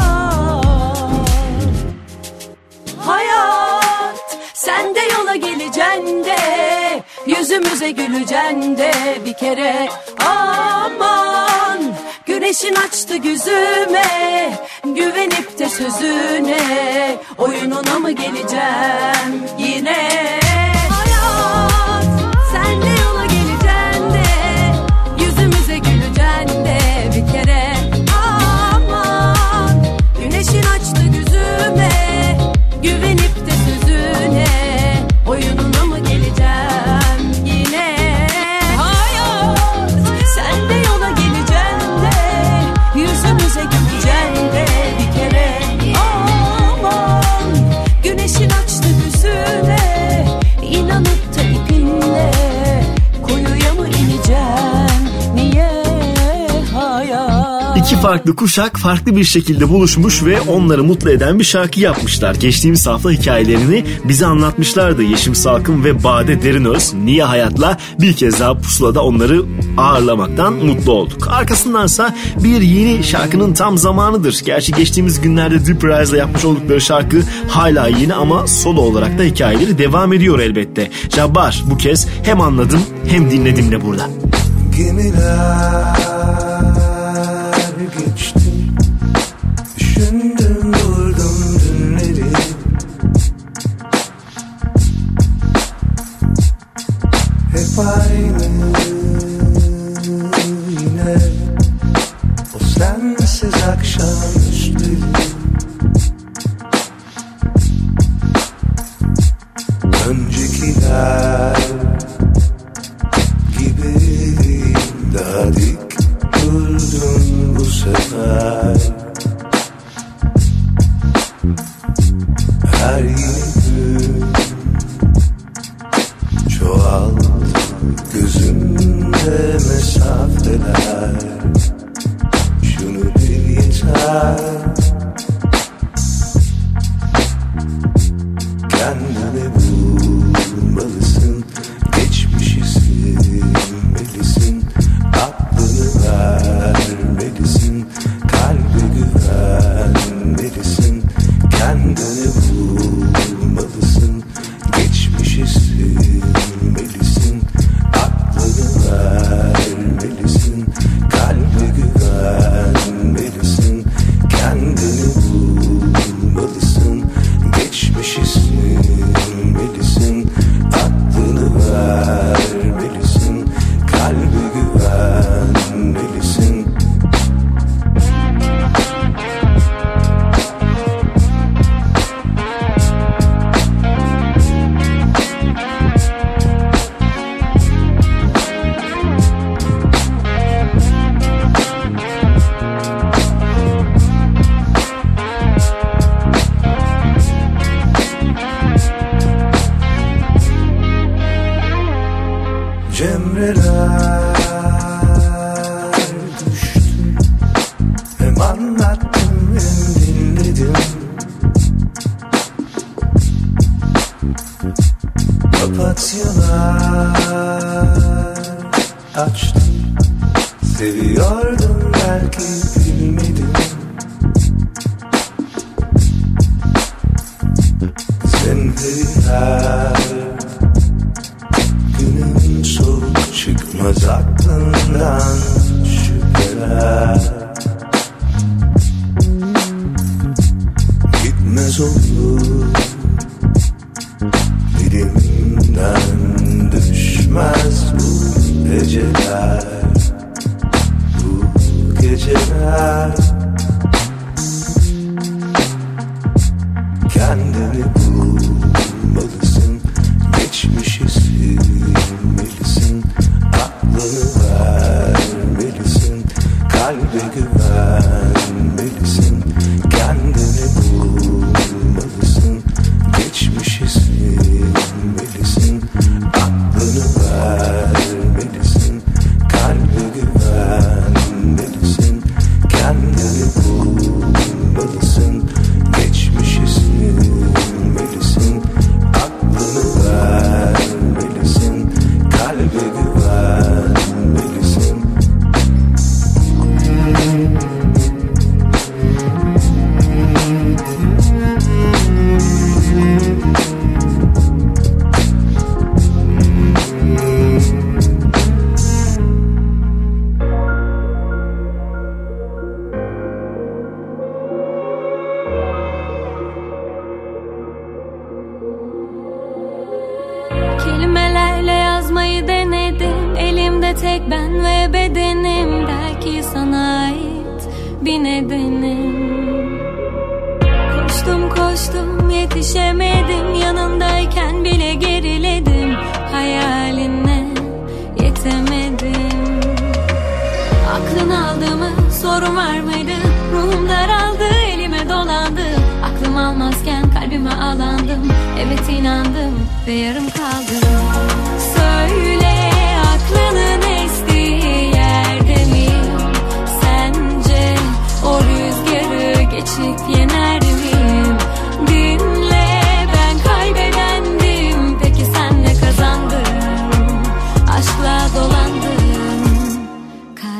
Hayat sen de yola geleceksin de Yüzümüze güleceksin de bir kere Aman. Güneşin açtı yüzüme Güvenip de sözüne Oyununa mı geleceğim yine İki farklı kuşak farklı bir şekilde buluşmuş ve onları mutlu eden bir şarkı yapmışlar. Geçtiğimiz hafta hikayelerini bize anlatmışlardı Yeşim Salkım ve Bade Derinöz. Niye Hayat'la bir kez daha pusulada onları ağırlamaktan mutlu olduk. Arkasındansa bir yeni şarkının tam zamanıdır. Gerçi geçtiğimiz günlerde Deep Rise'la yapmış oldukları şarkı hala yeni ama solo olarak da hikayeleri devam ediyor elbette. Jabbar bu kez hem anladım hem dinledim de burada. Gemiler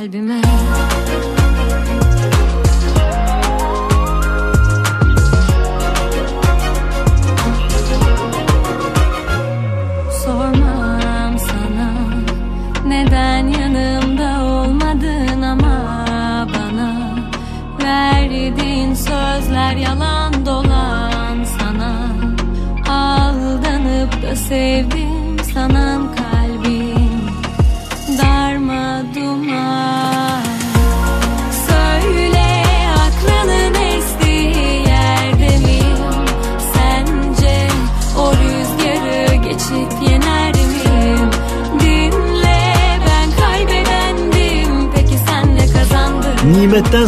kalbime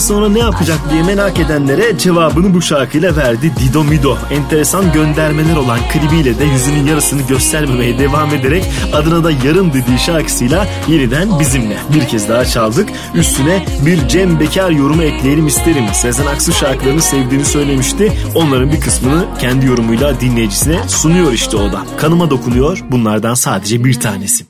sonra ne yapacak diye merak edenlere cevabını bu şarkıyla verdi Dido Mido. Enteresan göndermeler olan klibiyle de yüzünün yarısını göstermemeye devam ederek adına da yarım dediği şarkısıyla yeniden bizimle. Bir kez daha çaldık. Üstüne bir Cem Bekar yorumu ekleyelim isterim. Sezen Aksu şarkılarını sevdiğini söylemişti. Onların bir kısmını kendi yorumuyla dinleyicisine sunuyor işte o da. Kanıma dokunuyor. Bunlardan sadece bir tanesi.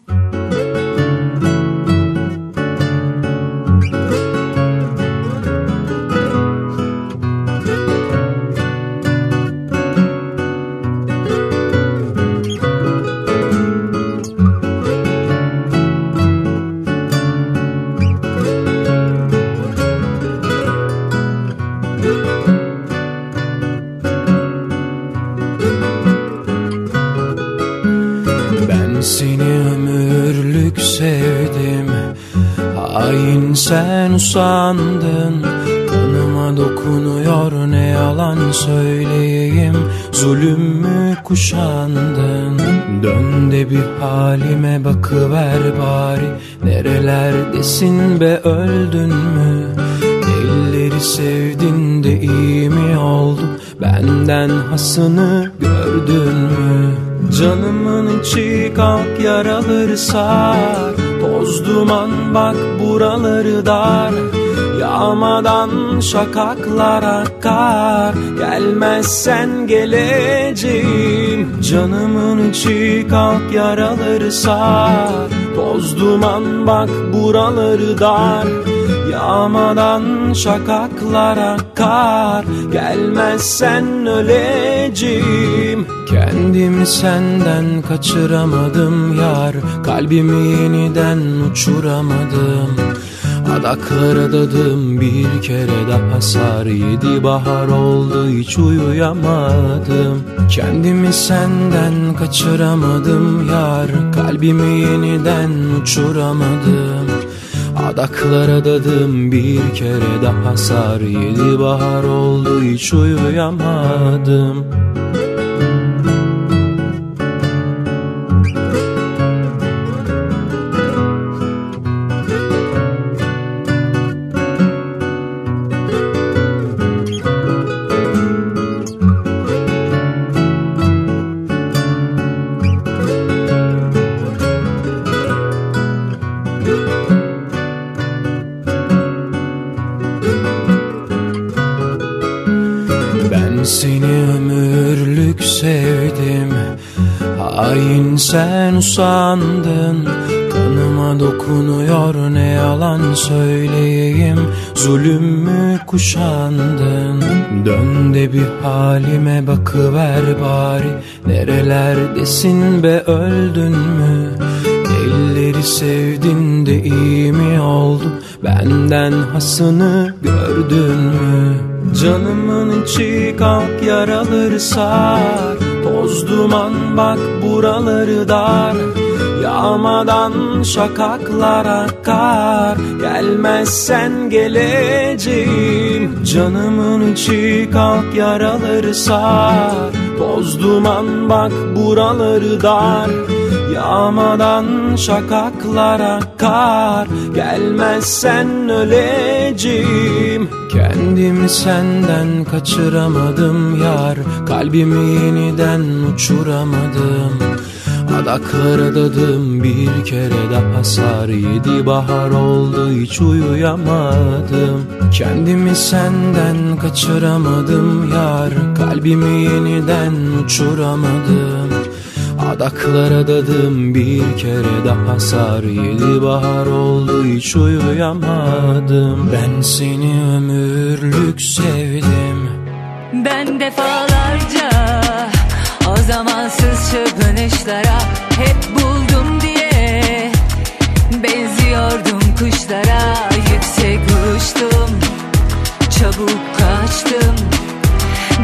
Nerelerdesin be öldün mü? Elleri sevdin de iyi mi oldu Benden hasını gördün mü? Canımın içi kalk yaraları sar. Toz duman bak buraları dar. Yağmadan şakaklar akar. Gelmezsen geleceğim. Canımın içi kalk yaraları sar Toz duman bak buraları dar. Yağmadan şakaklar akar Gelmezsen öleceğim. Kendimi senden kaçıramadım yar. Kalbimi yeniden uçuramadım Adaklara dadım bir kere daha sar. Yedi bahar oldu hiç uyuyamadım. Kendimi senden kaçıramadım yar. Kalbimi yeniden uçuramadım. Adaklara dadım bir kere daha sar. Yedi bahar oldu hiç uyuyamadım sen usandın Kanıma dokunuyor ne yalan söyleyeyim. Zulüm mü kuşandın? Dön de bir halime bakıver bari. Nerelerdesin be öldün mü? Elleri sevdin de iyi mi oldu Benden hasını gördün mü? Canımın içi kalk yaraları sar Toz duman bak buraları dar. Yağmadan şakaklar akar Gelmezsen geleceğim Canımın içi kalk yaraları sar. Toz duman bak buraları dar. Yağmadan şakaklar akar Gelmezsen öleceğim Kendimi senden kaçıramadım yar. Kalbimi yeniden uçuramadım. Adaklara dadım bir kere daha. Sar Yedi bahar oldu hiç uyuyamadım. Kendimi senden kaçıramadım yar. Kalbimi yeniden uçuramadım Adaklara dadım bir kere daha sar. Yedi bahar oldu hiç uyuyamadım. Ben seni ömürlük sevdim. Ben defalarca o zamansız çırpınışlara hep buldum diye Benziyordum kuşlara. Yüksek uçtum Çabuk kaçtım.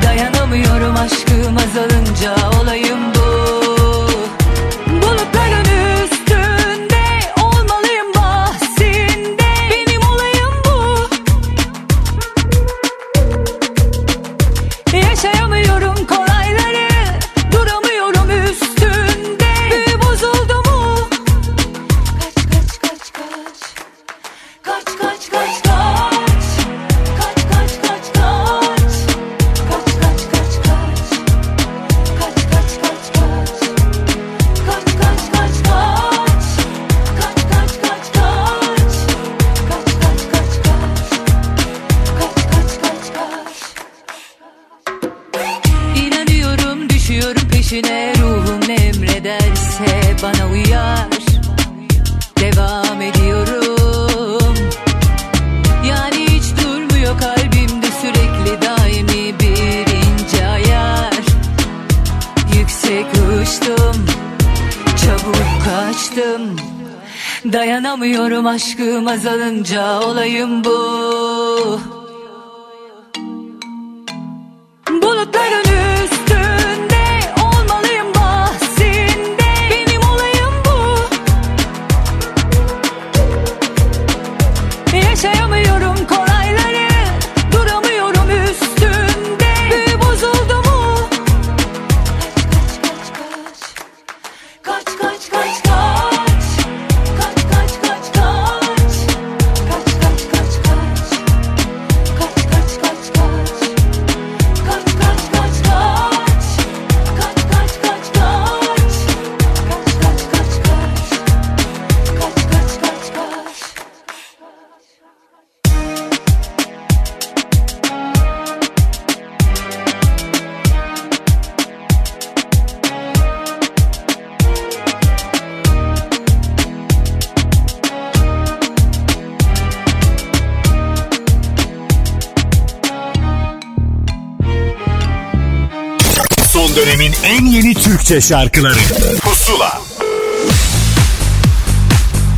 Dayanamıyorum aşkım azalınca olayım Uçtum çabuk kaçtım. Dayanamıyorum aşkım azalınca olayım bu Türkçe şarkıları Pusula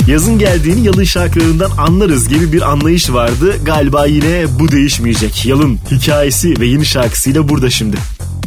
Yazın geldiğini yalın şarkılarından anlarız gibi bir anlayış vardı. Galiba yine bu değişmeyecek. Yalın hikayesi ve yeni şarkısıyla burada şimdi.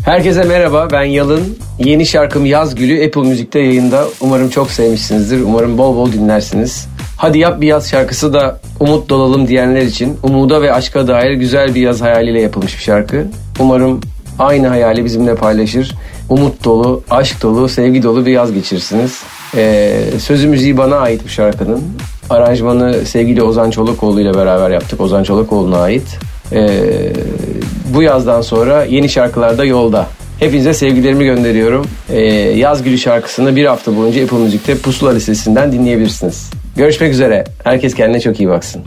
Herkese merhaba ben Yalın. Yeni şarkım Yaz Gülü Apple Müzik'te yayında. Umarım çok sevmişsinizdir. Umarım bol bol dinlersiniz. Hadi yap bir yaz şarkısı da umut dolalım diyenler için umuda ve aşka dair güzel bir yaz hayaliyle yapılmış bir şarkı. Umarım aynı hayali bizimle paylaşır. Umut dolu, aşk dolu, sevgi dolu bir yaz geçirirsiniz. Ee, sözü müziği bana ait bu şarkının. Aranjmanı sevgili Ozan Çolakoğlu ile beraber yaptık. Ozan Çolakoğlu'na ait. Ee, bu yazdan sonra yeni şarkılar da yolda. Hepinize sevgilerimi gönderiyorum. Ee, Yaz Gülü şarkısını bir hafta boyunca Apple Müzik'te Pusula listesinden dinleyebilirsiniz. Görüşmek üzere. Herkes kendine çok iyi baksın.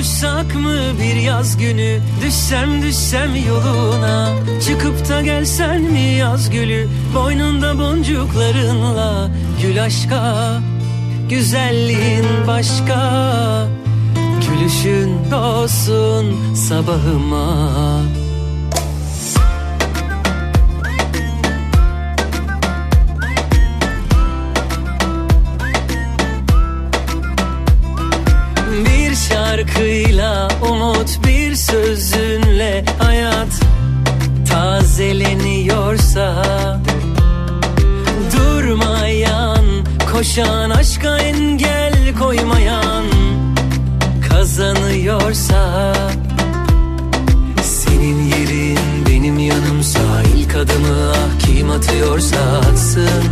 Kavuşsak mı bir yaz günü? Düşsem düşsem yoluna. Çıkıp da gelsen mi yaz gülü? Boynunda boncuklarınla Gül aşka. Güzelliğin başka. Gülüşün doğsun sabahıma şarkıyla umut bir sözünle hayat tazeleniyorsa Durmayan koşan aşka engel koymayan kazanıyorsa Senin yerin benim yanımsa ilk adımı ah kim atıyorsa atsın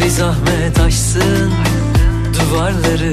Bir zahmet aşsın duvarları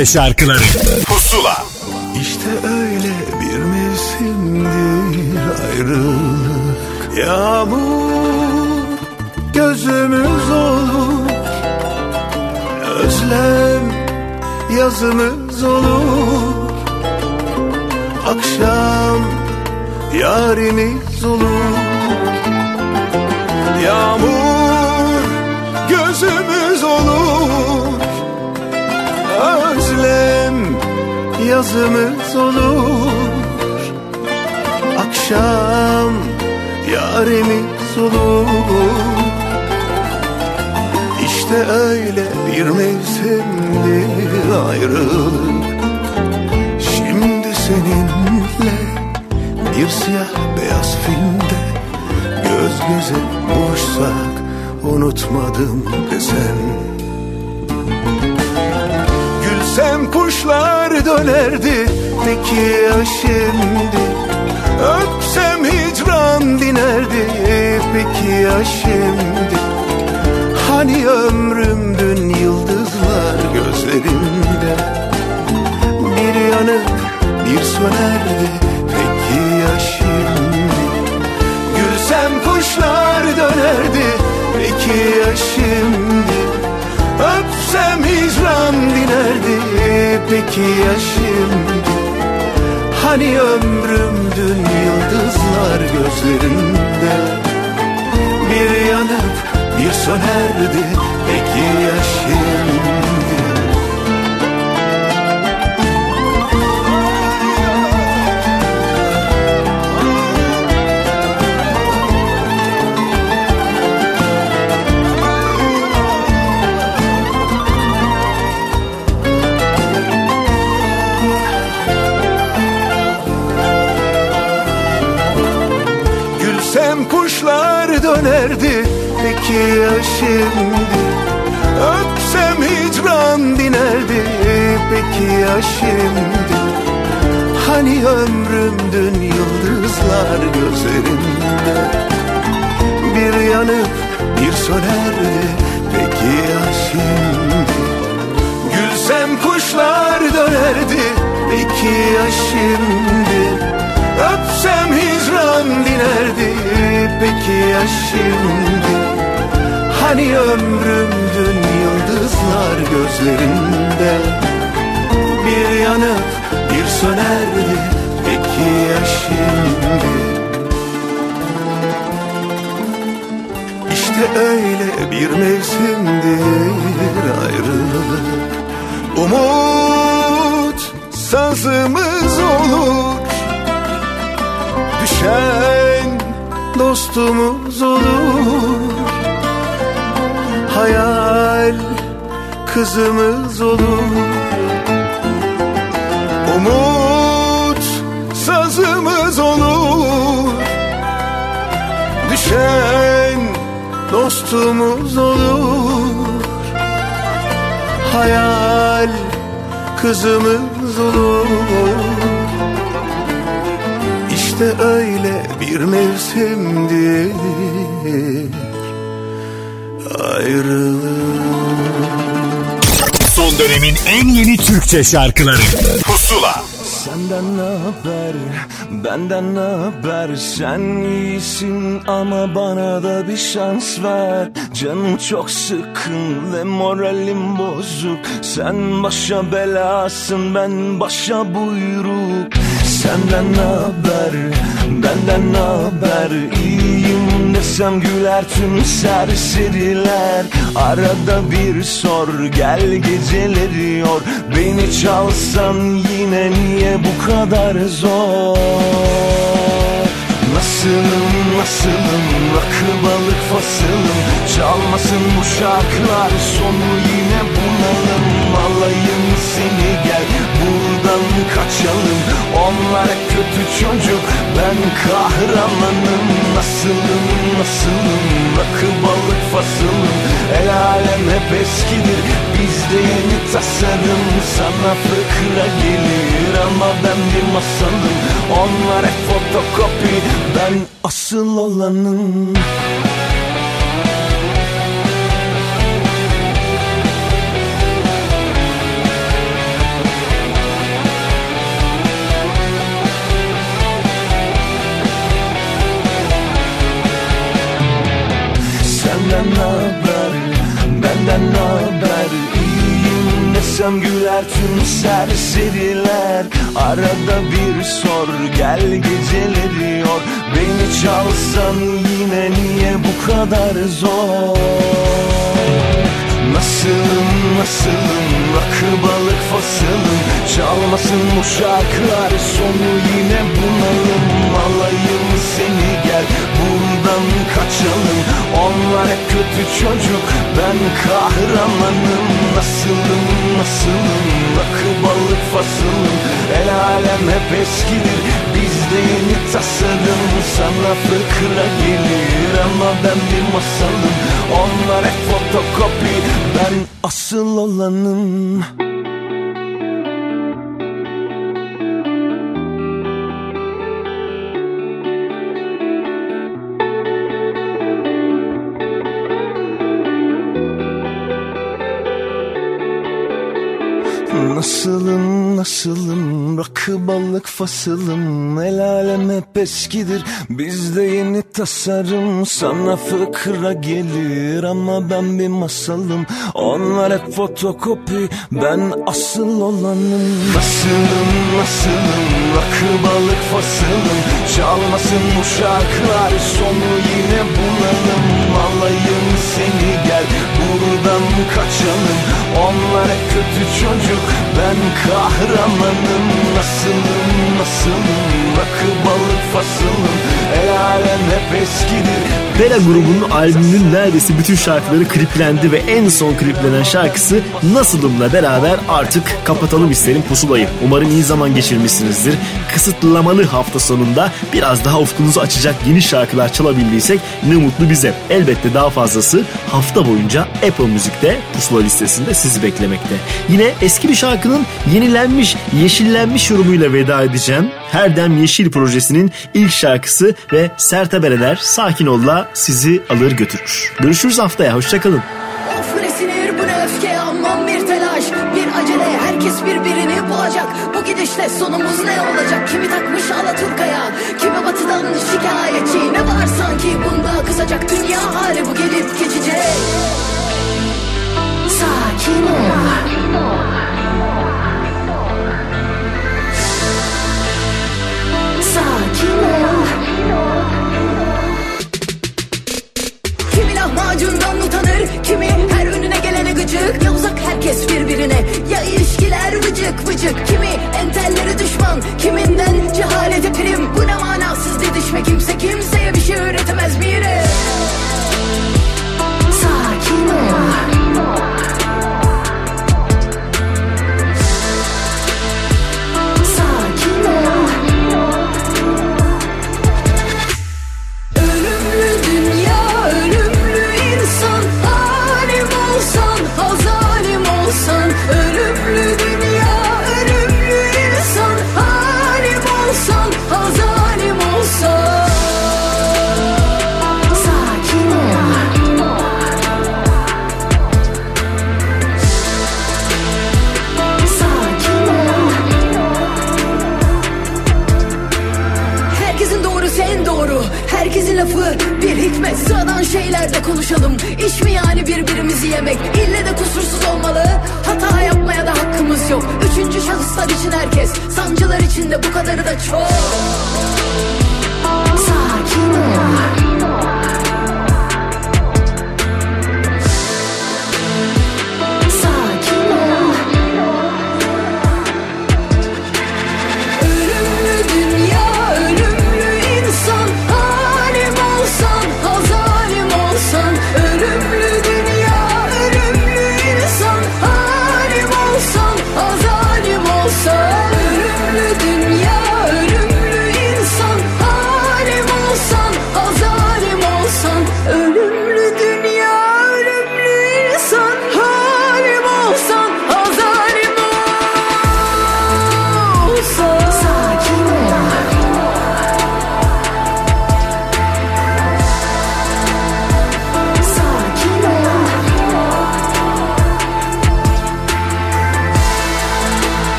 Türkçe şarkıları dönerdi Peki ya şimdi? Öpsem hicran dinerdi Peki ya şimdi? Hani ömrümdün yıldızlar gözlerimde Bir yanıp bir sönerdi Peki ya şimdi? Gülsem kuşlar dönerdi Peki ya şimdi Öpsem hicran dinerdi Peki ya şimdi? Hani ömrümdün yıldızlar gözlerimde Bir yanıp bir sönerdi. Peki ya şimdi kuşlar dönerdi Peki ya şimdi Öpsem hicran dinerdi Peki ya şimdi Hani ömrümdün yıldızlar gözlerimde Bir yanıp bir sönerdi Peki ya şimdi Gülsem kuşlar dönerdi Peki ya şimdi Öpsem hicran dinerdi Peki ya şimdi? Hani ömrümdün yıldızlar gözlerinde? Bir yanıp bir sönerdi Peki ya şimdi? İşte öyle bir mevsimdir ayrılık. Umut sazımız olur Düşen dostumuz olur. Hayal kızımız olur. Umut sazımız olur. Düşen dostumuz olur. Hayal kızımız olur İşte öyle bir mevsimdir. Ayrılık. Son dönemin en yeni Türkçe şarkıları. Pusula. Senden ne haber, benden ne haber? Sen iyisin ama bana da bir şans ver. Canım çok sıkın ve moralim bozuk. Sen başa belasın ben başa buyruk Senden ne haber, benden ne haber? İyiyim desem güler tüm serseriler. Arada bir sor gel geceleri yor. Beni çalsan yine niye bu kadar zor? Nasılım nasılım? Rakı balık fasılım. Çalmasın bu şarkılar sonu yine bunalım. Alayım seni gel buradan kaçalım Onlar kötü çocuk ben kahramanım. Nasılım nasılım? Rakı balık fasılım. El alem hep eskidir bizde yeni tasarım. Sana fıkra gelir ama ben bir masalım. Onlar hep fotokopi ben asıl olanım benden ne haber İyiyim desem güler tüm serseriler. Arada bir sor gel geceleri yor Beni çalsan yine niye bu kadar zor? Nasılım nasılım? Rakı balık fasılım. Çalmasın bu şarkılar sonu yine bunalım. Alayım seni gel. Buradan kaçalım Onlar kötü çocuk ben kahramanım. Nasılım nasılım? Rakı balık fasılım. El alem hep eskidir bizde yeni tasarım. Sana fıkra gelir ama ben bir masalım. Onlar hep fotokopi ben asıl olanım Nasılım nasılım? Rakı balık fasılım. El alem hep eskidir. Bizde yeni tasarım. Sana fıkra gelir ama ben bir masalım. Onlar hep fotokopi. Ben asıl olanım. Nasılım nasılım? Rakı balık fasılım. Çalmasın bu şarkılar. Sonu yine bulalım. Alayım seni gel buradan kaçalım Onlar hep kötü çocuk ben kahramanım Nasılım nasılım rakı balık fasılım El alem hep eskidir Bela grubunun albümünün neredeyse bütün şarkıları kliplendi ve en son kliplenen şarkısı Nasılım'la beraber artık kapatalım isterim pusulayı. Umarım iyi zaman geçirmişsinizdir. Kısıtlamalı hafta sonunda biraz daha ufkunuzu açacak yeni şarkılar çalabildiysek ne mutlu bize. Elbette daha fazlası hafta boyunca Apple Müzik'te pusula listesinde sizi beklemekte. Yine eski bir şarkının yenilenmiş, yeşillenmiş yorumuyla veda edeceğim. Her Dem Yeşil projesinin ilk şarkısı ve Sertebereler Sakin Ol'la sizi alır götürür. Görüşürüz haftaya, hoşçakalın. Of ne sinir bu ne öfke aman bir telaş Bir acele herkes birbirini bulacak Bu gidişle sonumuz ne olacak Kimi takmış Alaturka'ya Kimi batıdan şikayetçi Ne var sanki bunda kızacak Dünya hali bu gelip geçecek Ol. Kimi lahmacundan utanır Kimi her önüne gelene gıcık. Ya uzak herkes birbirine Ya ilişkiler vıcık vıcık. Kimi entelleri düşman Kiminden cehalete prim. Bu ne manasız didişme Kimse kimseye bir şey öğretemez bir yere Sakin ol İş mi yani birbirimizi yemek? İlle de kusursuz olmalı. Hata yapmaya da hakkımız yok. Üçüncü şahıslar için herkes. Sancılar içinde bu kadarı da çok. Sakin ol